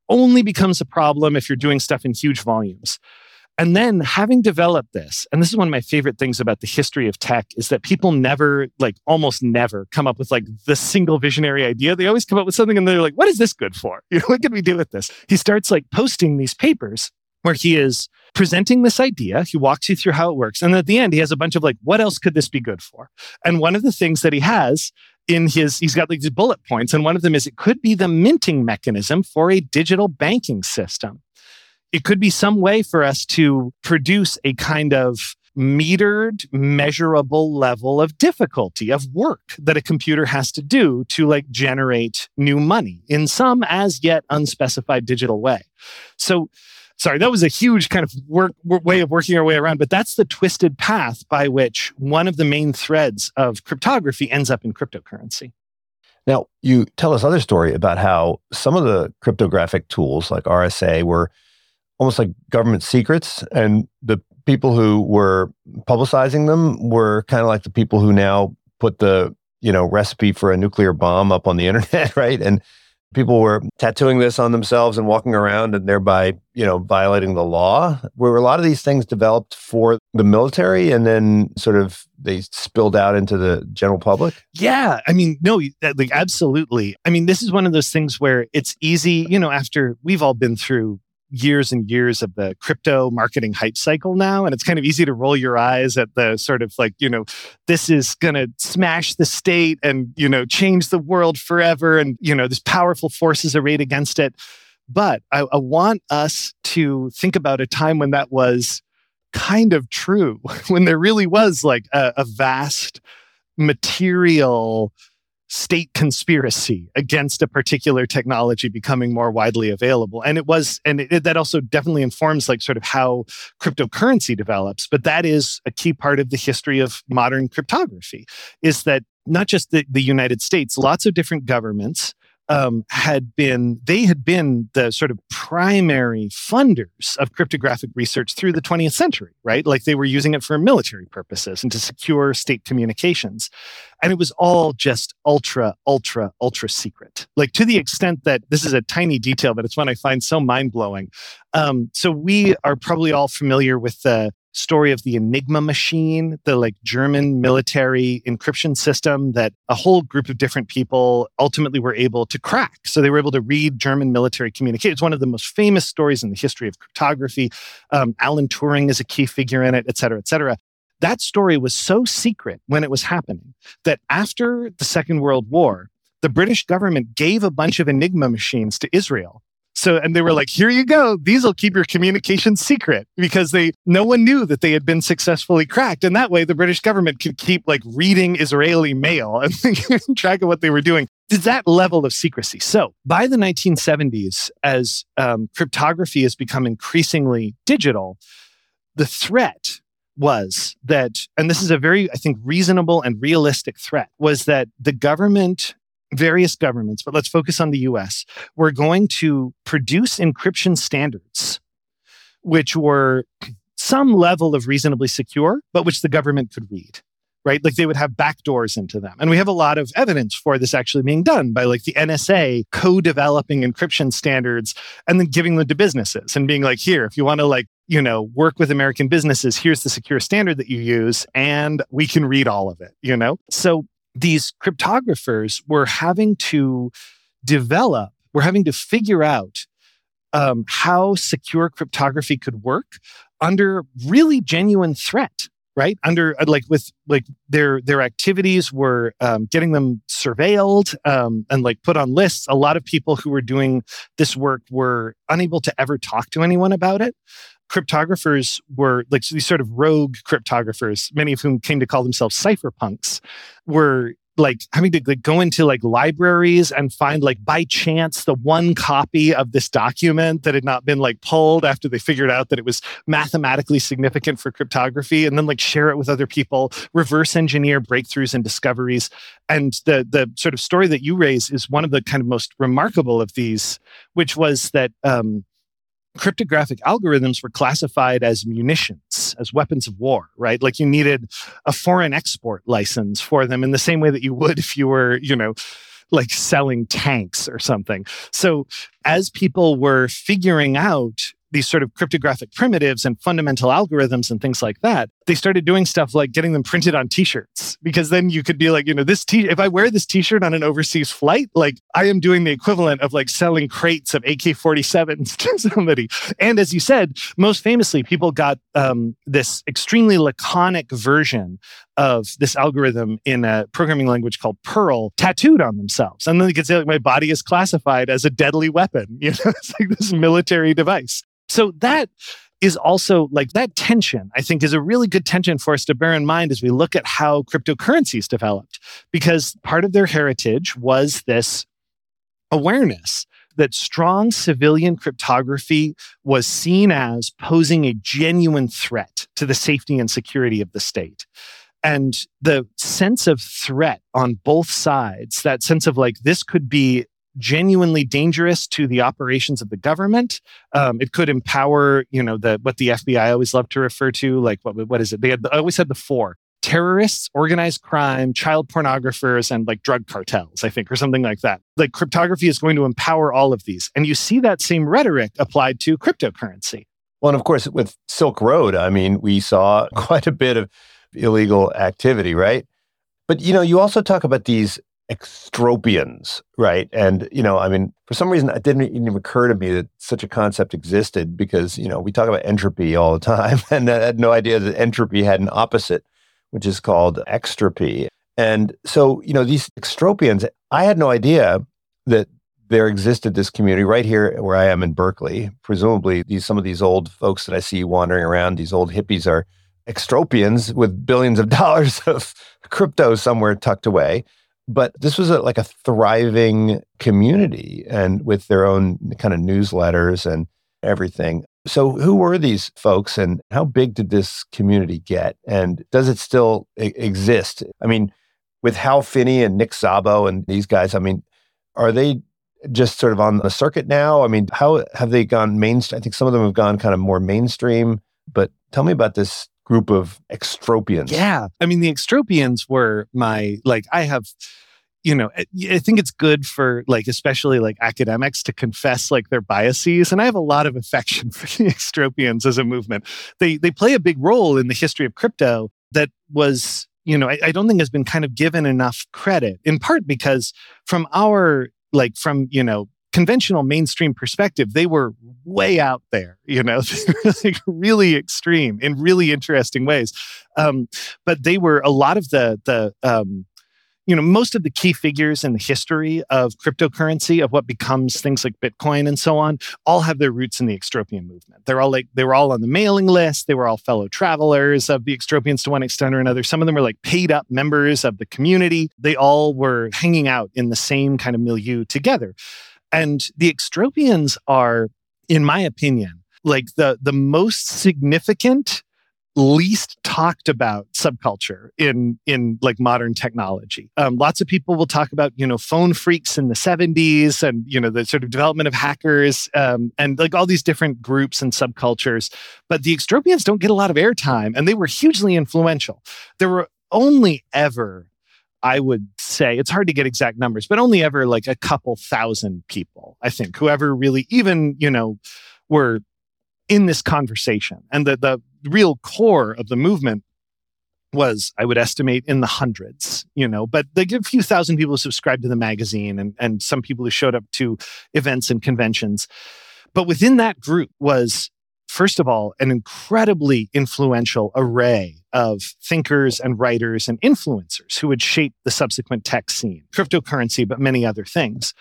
Speaker 3: only becomes a problem if you're doing stuff in huge volumes. And then having developed this, and this is one of my favorite things about the history of tech, is that people never, like almost never, come up with like the single visionary idea. They always come up with something and they're like, what is this good for? You know, what can we do with this? He starts like posting these papers where he is presenting this idea. He walks you through how it works. And at the end, he has a bunch of like, what else could this be good for? And one of the things that he has in his, he's got like these bullet points. And one of them is it could be the minting mechanism for a digital banking system. It could be some way for us to produce a kind of metered, measurable level of difficulty of work that a computer has to do to like generate new money in some as yet unspecified digital way. So sorry, that was a huge kind of work, way of working our way around, but that's the twisted path by which one of the main threads of cryptography ends up in cryptocurrency.
Speaker 2: Now, you tell us other story about how some of the cryptographic tools like RSA were almost like government secrets and the people who were publicizing them were kind of like the people who now put the, you know, recipe for a nuclear bomb up on the internet, right? And people were tattooing this on themselves and walking around and thereby, you know, violating the law. Were a lot of these things developed for the military and then sort of they spilled out into the general public?
Speaker 3: Yeah, I mean, no, like absolutely. I mean, this is one of those things where it's easy, you know, after we've all been through years and years of the crypto marketing hype cycle now. And it's kind of easy to roll your eyes at the sort of like, you know, this is going to smash the state and, you know, change the world forever. And, you know, this powerful forces arrayed against it. But I, I want us to think about a time when that was kind of true, when there really was like a, a vast material state conspiracy against a particular technology becoming more widely available. And it was and it, that also definitely informs like sort of how cryptocurrency develops but that is a key part of the history of modern cryptography is that not just the, the united states lots of different governments um, had been they had been the sort of primary funders of cryptographic research through the 20th century right? Like they were using it for military purposes and to secure state communications. And it was all just ultra ultra ultra secret. Like to the extent that this is a tiny detail but it's one i find so mind-blowing. Um, so we are probably all familiar with the story of the Enigma machine, the like German military encryption system that a whole group of different people ultimately were able to crack. So they were able to read German military communication. It's one of the most famous stories in the history of cryptography. Um, Alan Turing is a key figure in it, et cetera, et cetera. That story was so secret when it was happening that after the Second World War, the British government gave a bunch of Enigma machines to Israel so, and they were like, here you go. These will keep your communication secret because they, no one knew that they had been successfully cracked. And that way the British government could keep like reading Israeli mail and track of what they were doing. Is that level of secrecy. So by the 1970s, as um, cryptography has become increasingly digital, the threat was that, and this is a very, I think, reasonable and realistic threat, was that the government various governments, but let's focus on the US, were going to produce encryption standards, which were some level of reasonably secure, but which the government could read. Right? Like they would have backdoors into them. And we have a lot of evidence for this actually being done by like the NSA co developing encryption standards and then giving them to businesses and being like, here, if you want to like you know, work with American businesses. Here's the secure standard that you use, and we can read all of it, you know? So these cryptographers were having to develop, were having to figure out um, how secure cryptography could work under really genuine threat right? Under uh, like with like their their activities were um, getting them surveilled um, and like put on lists. A lot of people who were doing this work were unable to ever talk to anyone about it. Cryptographers were like these sort of rogue cryptographers, many of whom came to call themselves cypherpunks, were like having to like, go into like libraries and find like by chance the one copy of this document that had not been like pulled after they figured out that it was mathematically significant for cryptography and then like share it with other people reverse engineer breakthroughs and discoveries. And the the sort of story that you raise is one of the kind of most remarkable of these which was that um, cryptographic algorithms were classified as munitions, as weapons of war, right? Like you needed a foreign export license for them in the same way that you would if you were, you know, like selling tanks or something. So as people were figuring out these sort of cryptographic primitives and fundamental algorithms and things like that, they started doing stuff like getting them printed on t-shirts because then you could be like, you know, this t if I wear this t-shirt on an overseas flight, like I am doing the equivalent of like selling crates of AK-47s to somebody. And as you said, most famously, people got um, this extremely laconic version of this algorithm in a programming language called Perl tattooed on themselves. And then they could say, like, my body is classified as a deadly weapon. You know, it's like this military device. So that is also like that tension, I think, is a really good tension for us to bear in mind as we look at how cryptocurrencies developed, because part of their heritage was this awareness that strong civilian cryptography was seen as posing a genuine threat to the safety and security of the state. And the sense of threat on both sides, that sense of like, this could be genuinely dangerous to the operations of the government. Um, it could empower, you know, the what the FBI always loved to refer to, like what what is it? They had always had the four terrorists, organized crime, child pornographers, and like drug cartels, I think, or something like that. Like cryptography is going to empower all of these, and you see that same rhetoric applied to cryptocurrency.
Speaker 2: Well, and of course, with Silk Road, I mean, we saw quite a bit of illegal activity, right? But you know, you also talk about these extropians, right? And, you know, I mean, for some reason, it didn't even occur to me that such a concept existed because, you know, we talk about entropy all the time. And I had no idea that entropy had an opposite, which is called extropy. And so, you know, these extropians, I had no idea that there existed this community right here where I am in Berkeley. Presumably, these some of these old folks that I see wandering around, these old hippies are extropians with billions of dollars of crypto somewhere tucked away. But this was a, like a thriving community and with their own kind of newsletters and everything. So, who were these folks and how big did this community get? And does it still I- exist? I mean, with Hal Finney and Nick Szabo and these guys, I mean, are they just sort of on the circuit now? I mean, how have they gone mainstream? I think some of them have gone kind of more mainstream, but tell me about this group of extropians.
Speaker 3: Yeah. I mean, the extropians were my, like, I have, you know, eh, I think it's good for like, especially like academics to confess like their biases. And I have a lot of affection for the extropians as a movement. They, they play a big role in the history of crypto that was, you know, I, I don't think has been kind of given enough credit in part because from our, like, from, you know, conventional mainstream perspective, they were way out there, you know, like really extreme in really interesting ways. Um, but they were a lot of the the um, you know most of the key figures in the history of cryptocurrency of what becomes things like bitcoin and so on all have their roots in the extropian movement. They're all like they were all on the mailing list. They were all fellow travelers of the extropians to one extent or another. Some of them were like paid up members of the community. They all were hanging out in the same kind of milieu together and the extropians are, in my opinion, like the, the most significant least talked about subculture in in like modern technology. Um, lots of people will talk about you know phone phreaks in the 70s and you know the sort of development of hackers um, and like all these different groups and subcultures. But the extropians don't get a lot of airtime, and they were hugely influential. There were only ever I would say it's hard to get exact numbers, but only ever like a couple thousand people, I think, whoever really even, you know, were in this conversation. And the, the real core of the movement was, I would estimate, in the hundreds, you know, but get a few thousand people who subscribed to the magazine and, and some people who showed up to events and conventions. But within that group was first of all, an incredibly influential array of thinkers and writers and influencers who would shape the subsequent tech scene, cryptocurrency, but many other things.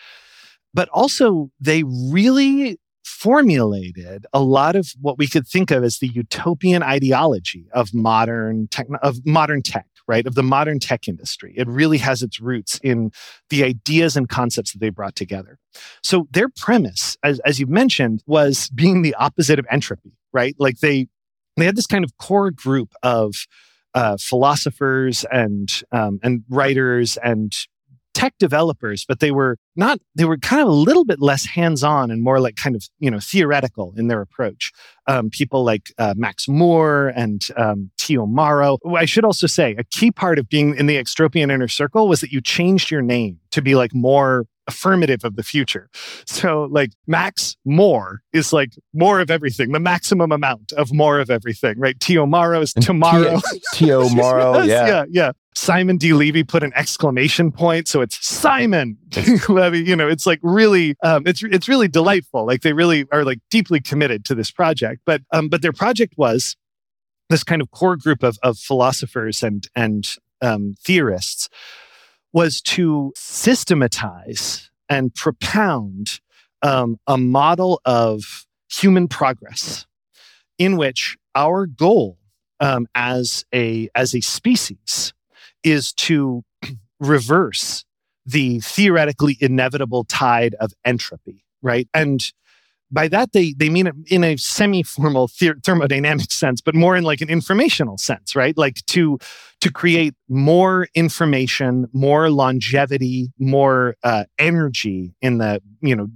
Speaker 3: But also, they really formulated a lot of what we could think of as the utopian ideology of modern tech, of modern tech right, of the modern tech industry. It really has its roots in the ideas and concepts that they brought together. So their premise, as, as you mentioned, was being the opposite of entropy, right? Like they they had this kind of core group of uh, philosophers and um, and writers and tech developers, but they were not, they were kind of a little bit less hands on and more like kind of, you know, theoretical in their approach. Um, people like uh, Max More and um, T.O. Morrow. I should also say a key part of being in the extropian inner circle was that you changed your name to be like more affirmative of the future. So like max more is like more of everything, the maximum amount of more of everything, right? Tio Maro is tomorrow.
Speaker 2: T.O. Morrow, yeah.
Speaker 3: yeah, yeah. Simon D. Levy put an exclamation point, so it's Simon D. Levy. You know, it's like really, um, it's it's really delightful. Like they really are like deeply committed to this project. But um, but their project was this kind of core group of of philosophers and and um, theorists was to systematize and propound um, a model of human progress in which our goal um, as a as a species is to reverse the theoretically inevitable tide of entropy, right? And by that they they mean it in a semi-formal thermodynamic sense but more in like an informational sense right? Like to to create more information more longevity more uh, energy in the you know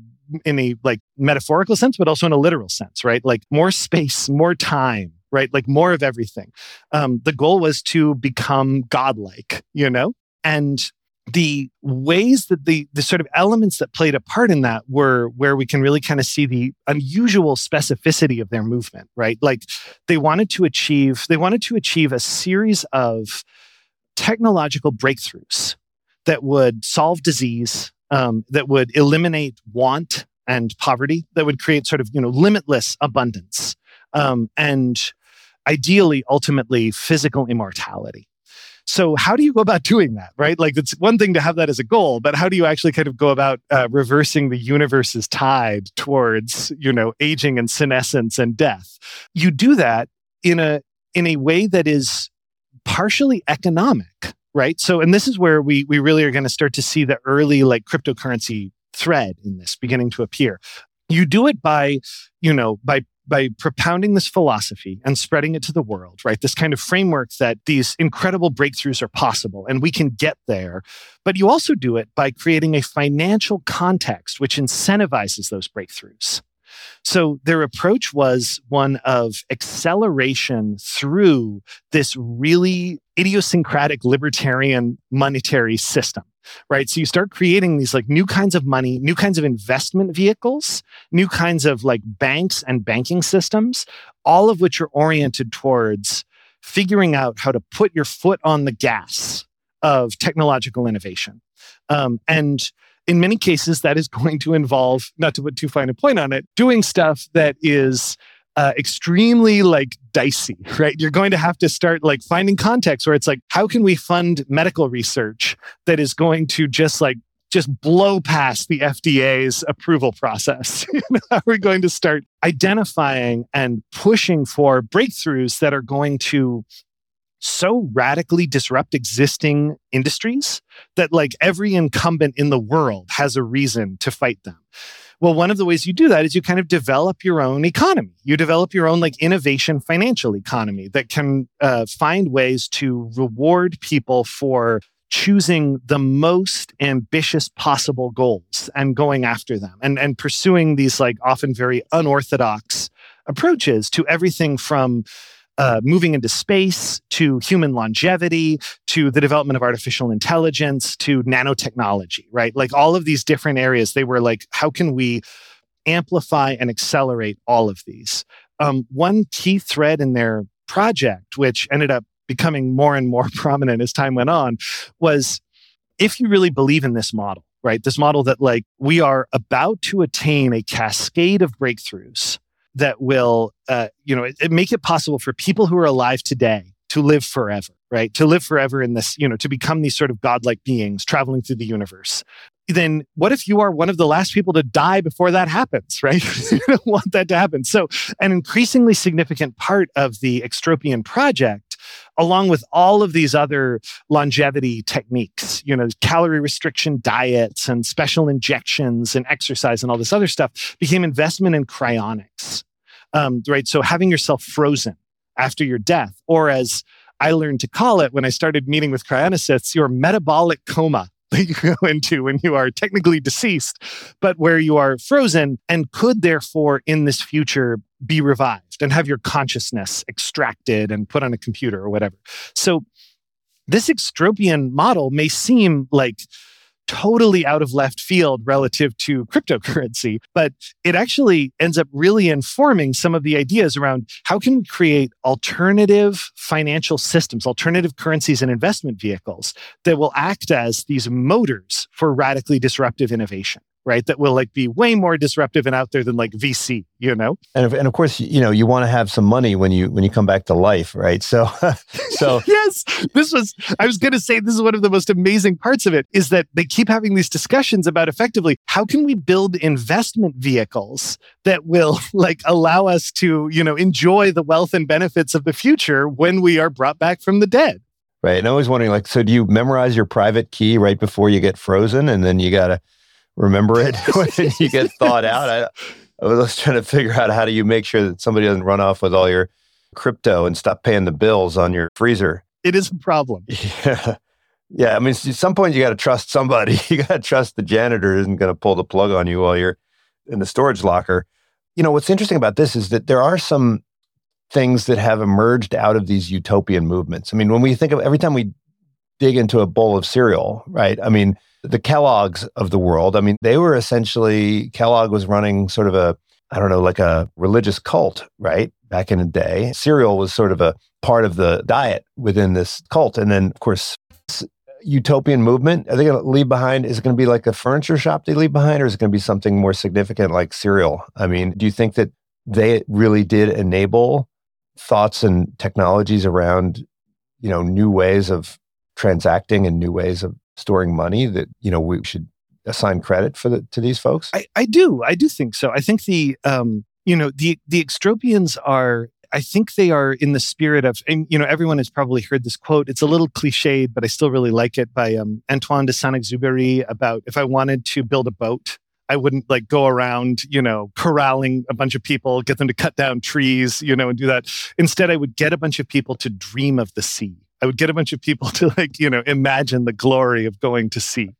Speaker 3: in a like metaphorical sense but also in a literal sense right? Like more space more time right? Like more of everything. Um, the goal was to become godlike you know? And the ways that the the sort of elements that played a part in that were where we can really kind of see the unusual specificity of their movement right? Like they wanted to achieve they wanted to achieve a series of technological breakthroughs that would solve disease um, that would eliminate want and poverty that would create sort of you know limitless abundance um, and ideally ultimately physical immortality so how do you go about doing that, right? Like it's one thing to have that as a goal, but how do you actually kind of go about uh, reversing the universe's tide towards, you know, aging and senescence and death? You do that in a in a way that is partially economic, right? So, and this is where we we really are going to start to see the early like cryptocurrency thread in this beginning to appear. You do it by, you know, by by propounding this philosophy and spreading it to the world, right? This kind of framework that these incredible breakthroughs are possible and we can get there. But you also do it by creating a financial context which incentivizes those breakthroughs. So their approach was one of acceleration through this really idiosyncratic libertarian monetary system right? So you start creating these like new kinds of money, new kinds of investment vehicles, new kinds of like banks and banking systems, all of which are oriented towards figuring out how to put your foot on the gas of technological innovation. Um, and in many cases, that is going to involve, not to put too fine a point on it, doing stuff that is uh, extremely like dicey, right? You're going to have to start like finding context where it's like, how can we fund medical research that is going to just like just blow past the FDA's approval process? how are we going to start identifying and pushing for breakthroughs that are going to so radically disrupt existing industries that like every incumbent in the world has a reason to fight them? Well, one of the ways you do that is you kind of develop your own economy. You develop your own like innovation financial economy that can uh, find ways to reward people for choosing the most ambitious possible goals and going after them and, and pursuing these like often very unorthodox approaches to everything from uh, moving into space to human longevity to the development of artificial intelligence to nanotechnology, right? Like all of these different areas, they were like, how can we amplify and accelerate all of these? Um, one key thread in their project, which ended up becoming more and more prominent as time went on, was if you really believe in this model, right? This model that like we are about to attain a cascade of breakthroughs that will, uh, you know, it, it make it possible for people who are alive today to live forever, right? To live forever in this, you know, to become these sort of godlike beings traveling through the universe. Then what if you are one of the last people to die before that happens, right? you don't want that to happen. So, an increasingly significant part of the Extropian project along with all of these other longevity techniques, you know, calorie restriction diets and special injections and exercise and all this other stuff became investment in cryonics. Um, right. So having yourself frozen after your death, or as I learned to call it when I started meeting with cryonicists, your metabolic coma that you go into when you are technically deceased, but where you are frozen and could therefore in this future be revived and have your consciousness extracted and put on a computer or whatever. So this extropian model may seem like totally out of left field relative to cryptocurrency, but it actually ends up really informing some of the ideas around how can we create alternative financial systems, alternative currencies and investment vehicles that will act as these motors for radically disruptive innovation right? That will like be way more disruptive and out there than like VC, you know?
Speaker 2: And of, and of course, you know, you want to have some money when you when you come back to life, right? So so
Speaker 3: yes, this was I was going to say this is one of the most amazing parts of it is that they keep having these discussions about effectively how can we build investment vehicles that will like allow us to, you know, enjoy the wealth and benefits of the future when we are brought back from the dead.
Speaker 2: Right. And I was wondering like so do you memorize your private key right before you get frozen and then you got to remember it when you get thawed out. I, I was trying to figure out how do you make sure that somebody doesn't run off with all your crypto and stop paying the bills on your freezer.
Speaker 3: It is a problem.
Speaker 2: Yeah. Yeah. I mean, at some point you got to trust somebody. You got to trust the janitor isn't going to pull the plug on you while you're in the storage locker. You know, what's interesting about this is that there are some things that have emerged out of these utopian movements. I mean, when we think of every time we dig into a bowl of cereal, right? I mean, the Kellogg's of the world. I mean, they were essentially, Kellogg was running sort of a, I don't know, like a religious cult, right? Back in the day. Cereal was sort of a part of the diet within this cult. And then, of course, utopian movement, are they going to leave behind? Is it going to be like a furniture shop they leave behind, or is it going to be something more significant like cereal? I mean, do you think that they really did enable thoughts and technologies around, you know, new ways of transacting and new ways of storing money that you know we should assign credit for the to these folks?
Speaker 3: I, I do. I do think so. I think the um, you know the the extropians are I think they are in the spirit of, and you know, everyone has probably heard this quote. It's a little cliched, but I still really like it by um, Antoine de Saint-Exupéry about if I wanted to build a boat, I wouldn't like go around, you know, corralling a bunch of people, get them to cut down trees, you know, and do that. Instead, I would get a bunch of people to dream of the sea. I would get a bunch of people to like, you know, imagine the glory of going to sea.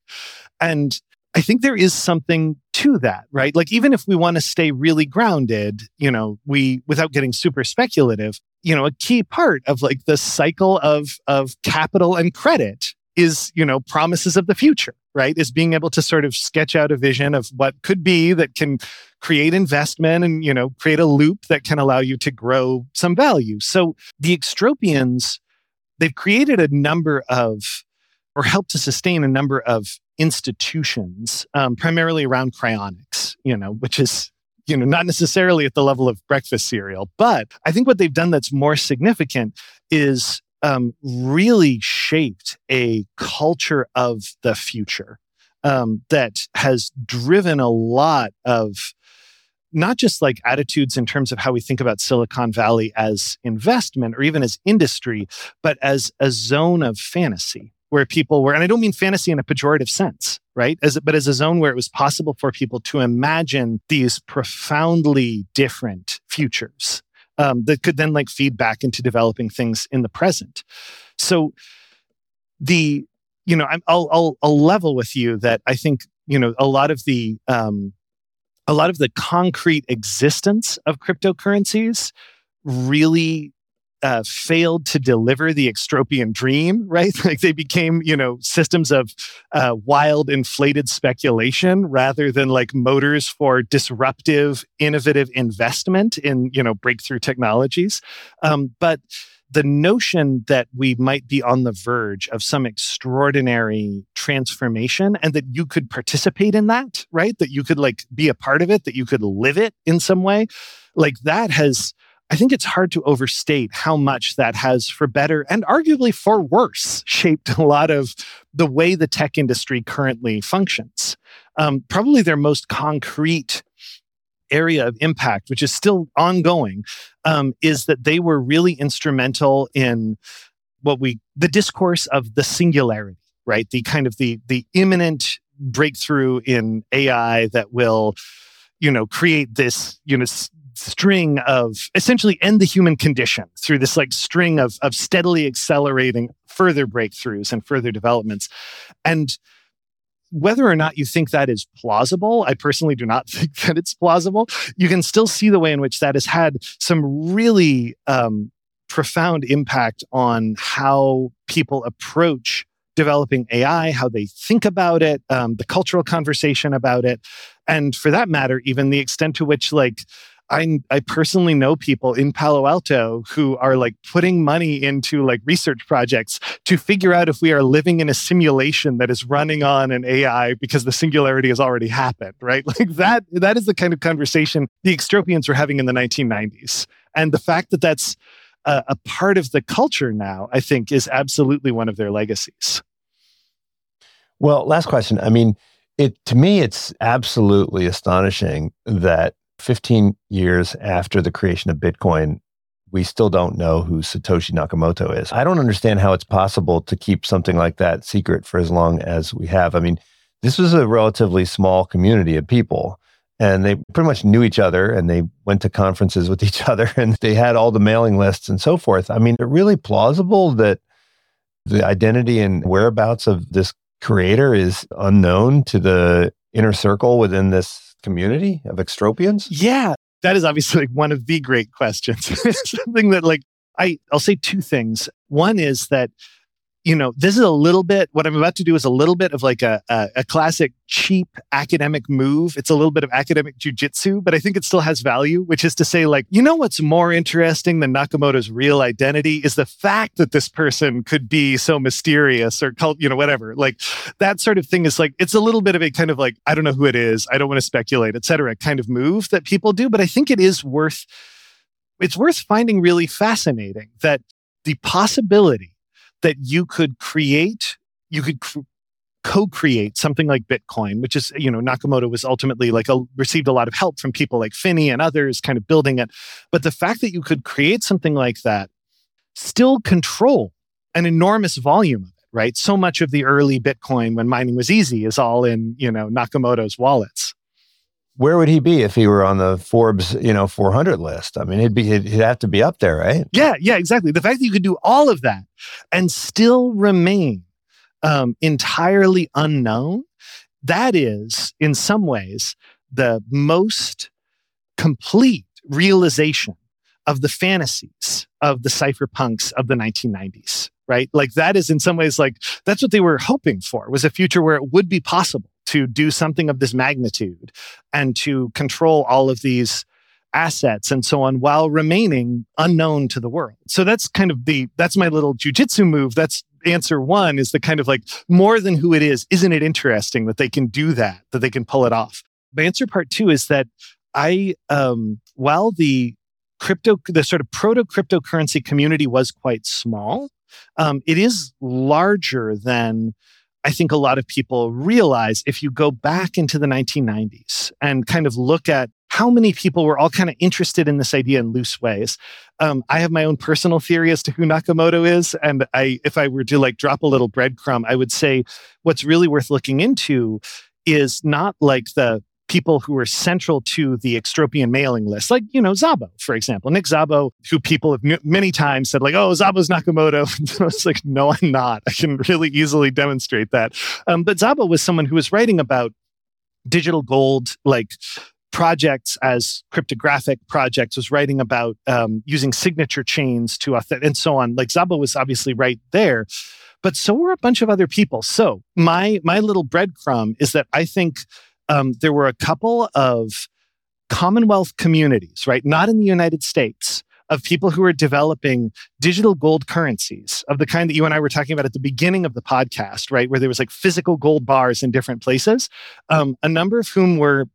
Speaker 3: And I think there is something to that, right? Like, even if we want to stay really grounded, you know, we, without getting super speculative, you know, a key part of like the cycle of, of capital and credit is, you know, promises of the future, right? Is being able to sort of sketch out a vision of what could be that can create investment and, you know, create a loop that can allow you to grow some value. So the extropians they've created a number of, or helped to sustain a number of institutions, um, primarily around cryonics, you know, which is you know, not necessarily at the level of breakfast cereal, but I think what they've done that's more significant is um, really shaped a culture of the future um, that has driven a lot of not just like attitudes in terms of how we think about Silicon Valley as investment or even as industry, but as a zone of fantasy where people were, and I don't mean fantasy in a pejorative sense, right? As, but as a zone where it was possible for people to imagine these profoundly different futures um, that could then like feed back into developing things in the present. So the, you know, I'll, I'll, I'll level with you that I think, you know, a lot of the, um, a lot of the concrete existence of cryptocurrencies really uh, failed to deliver the extropian dream, right? like they became, you know, systems of uh, wild, inflated speculation rather than like motors for disruptive, innovative investment in, you know, breakthrough technologies. Um, but the notion that we might be on the verge of some extraordinary transformation and that you could participate in that, right? That you could like be a part of it, that you could live it in some way, like that has. I think it's hard to overstate how much that has, for better and arguably for worse, shaped a lot of the way the tech industry currently functions. Um, probably their most concrete area of impact, which is still ongoing, um, is that they were really instrumental in what we the discourse of the singularity, right? The kind of the the imminent breakthrough in AI that will, you know, create this, you know, string of essentially end the human condition through this like string of of steadily accelerating further breakthroughs and further developments. And whether or not you think that is plausible, I personally do not think that it's plausible. You can still see the way in which that has had some really um, profound impact on how people approach developing AI, how they think about it, um, the cultural conversation about it, and for that matter, even the extent to which like I I personally know people in Palo Alto who are like putting money into like research projects to figure out if we are living in a simulation that is running on an AI because the singularity has already happened, right? Like that that is the kind of conversation the extropians were having in the 1990s. And the fact that that's a, a part of the culture now, I think is absolutely one of their legacies.
Speaker 2: Well, last question. I mean, it to me it's absolutely astonishing that 15 years after the creation of Bitcoin, we still don't know who Satoshi Nakamoto is. I don't understand how it's possible to keep something like that secret for as long as we have. I mean, this was a relatively small community of people and they pretty much knew each other and they went to conferences with each other and they had all the mailing lists and so forth. I mean, it really plausible that the identity and whereabouts of this creator is unknown to the inner circle within this community of extropians?
Speaker 3: Yeah, that is obviously like one of the great questions. Something that like I I'll say two things. One is that you know, this is a little bit, what I'm about to do is a little bit of like a, a, a classic cheap academic move. It's a little bit of academic jujitsu, but I think it still has value, which is to say, like, you know, what's more interesting than Nakamoto's real identity is the fact that this person could be so mysterious or cult, you know, whatever. Like that sort of thing is like, it's a little bit of a kind of like, I don't know who it is. I don't want to speculate, et cetera, kind of move that people do. But I think it is worth, it's worth finding really fascinating that the possibility that you could create, you could cr- co-create something like Bitcoin, which is, you know, Nakamoto was ultimately like a, received a lot of help from people like Finney and others kind of building it. But the fact that you could create something like that, still control an enormous volume of it, right? So much of the early Bitcoin when mining was easy is all in, you know, Nakamoto's wallets
Speaker 2: where would he be if he were on the Forbes, you know, 400 list? I mean, he'd be he'd, he'd, have to be up there, right?
Speaker 3: Yeah, yeah, exactly. The fact that you could do all of that and still remain um, entirely unknown, that is, in some ways, the most complete realization of the fantasies of the cypherpunks of the 1990s right like that is in some ways like that's what they were hoping for was a future where it would be possible to do something of this magnitude and to control all of these assets and so on while remaining unknown to the world. So that's kind of the that's my little jujitsu move. That's answer one is the kind of like more than who it is, isn't it interesting that they can do that, that they can pull it off? My answer part two is that I um while the crypto the sort of proto cryptocurrency community was quite small, um, it is larger than I think a lot of people realize if you go back into the 1990s and kind of look at how many people were all kind of interested in this idea in loose ways. Um, I have my own personal theory as to who Nakamoto is, and I, if I were to like drop a little breadcrumb, I would say what's really worth looking into is not like the people who were central to the extropian mailing list, like, you know, Szabo, for example. Nick Szabo, who people have m- many times said, like, oh, Szabo's Nakamoto. I was like, no, I'm not. I can really easily demonstrate that. Um, but Szabo was someone who was writing about digital gold, like projects as cryptographic projects, was writing about um, using signature chains to authentic and so on. Like szabo was obviously right there but so were a bunch of other people. So my my little breadcrumb is that I think um, there were a couple of Commonwealth communities, right? Not in the United States, of people who are developing digital gold currencies of the kind that you and I were talking about at the beginning of the podcast, right? Where there was like physical gold bars in different places. Um, a number of whom were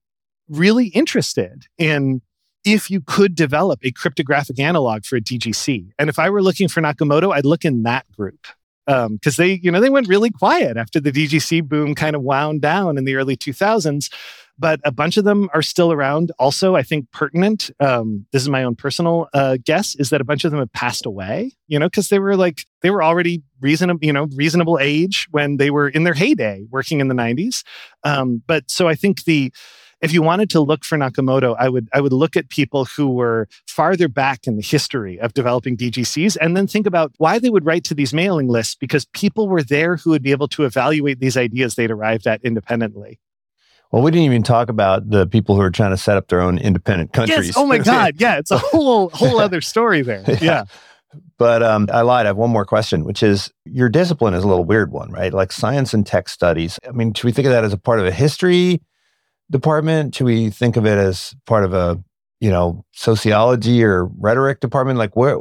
Speaker 3: really interested in if you could develop a cryptographic analog for a DGC. And if I were looking for Nakamoto, I'd look in that group because um, they, you know, they went really quiet after the DGC boom kind of wound down in the early 2000s but a bunch of them are still around. Also, I think pertinent. Um, this is my own personal uh, guess is that a bunch of them have passed away. You know, because they were like they were already reasonable, you know, reasonable age when they were in their heyday working in the '90s. Um, but so I think the if you wanted to look for Nakamoto, I would I would look at people who were farther back in the history of developing DGCs and then think about why they would write to these mailing lists because people were there who would be able to evaluate these ideas they'd arrived at independently.
Speaker 2: Well, we didn't even talk about the people who are trying to set up their own independent countries.
Speaker 3: Yes. Oh my God. Yeah. It's a whole whole other story there. yeah. yeah.
Speaker 2: But um, I lied. I have one more question, which is your discipline is a little weird one, right? Like science and tech studies. I mean, should we think of that as a part of a history department? Should we think of it as part of a, you know, sociology or rhetoric department? Like where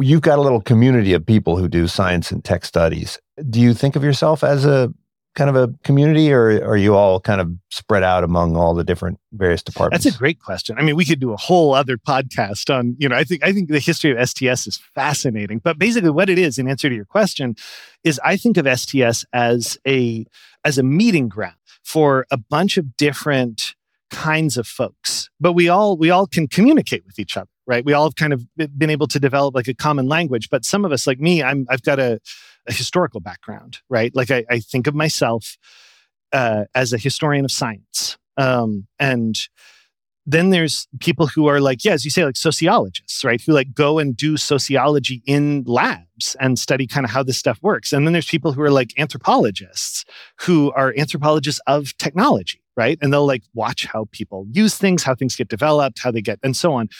Speaker 2: you've got a little community of people who do science and tech studies. Do you think of yourself as a kind of a community or are you all kind of spread out among all the different various departments?
Speaker 3: That's a great question. I mean, we could do a whole other podcast on, you know, I think I think the history of STS is fascinating. But basically what it is in answer to your question is I think of STS as a as a meeting ground for a bunch of different kinds of folks. But we all we all can communicate with each other, right? We all have kind of been able to develop like a common language, but some of us like me, I'm I've got a a historical background, right? Like I, I think of myself uh, as a historian of science. Um, and then there's people who are like, yeah, as you say, like sociologists, right? Who like go and do sociology in labs and study kind of how this stuff works. And then there's people who are like anthropologists who are anthropologists of technology, right? And they'll like watch how people use things, how things get developed, how they get, and so on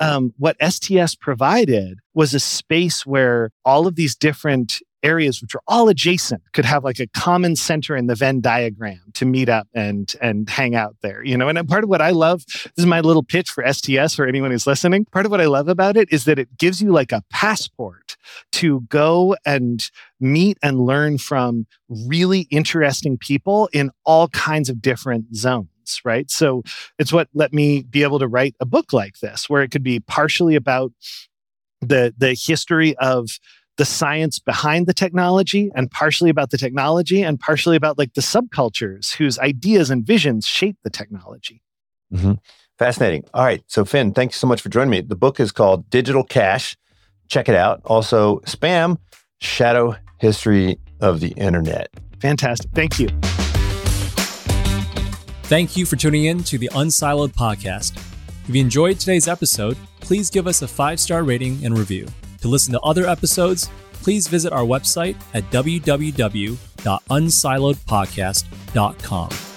Speaker 3: um, what STS provided was a space where all of these different areas which are all adjacent could have like a common center in the Venn diagram to meet up and and hang out there. You know, and part of what I love, this is my little pitch for STS for anyone who's listening. Part of what I love about it is that it gives you like a passport to go and meet and learn from really interesting people in all kinds of different zones right? So it's what let me be able to write a book like this, where it could be partially about the the history of the science behind the technology and partially about the technology and partially about like the subcultures whose ideas and visions shape the technology.
Speaker 2: Mm-hmm. Fascinating. All right. So, Finn, thanks so much for joining me. The book is called Digital Cash. Check it out. Also, Spam Shadow History of the Internet.
Speaker 3: Fantastic. Thank you.
Speaker 1: Thank you for tuning in to the Unsiloed podcast. If you enjoyed today's episode, please give us a five star rating and review. To listen to other episodes, please visit our website at www.unsiloedpodcast.com.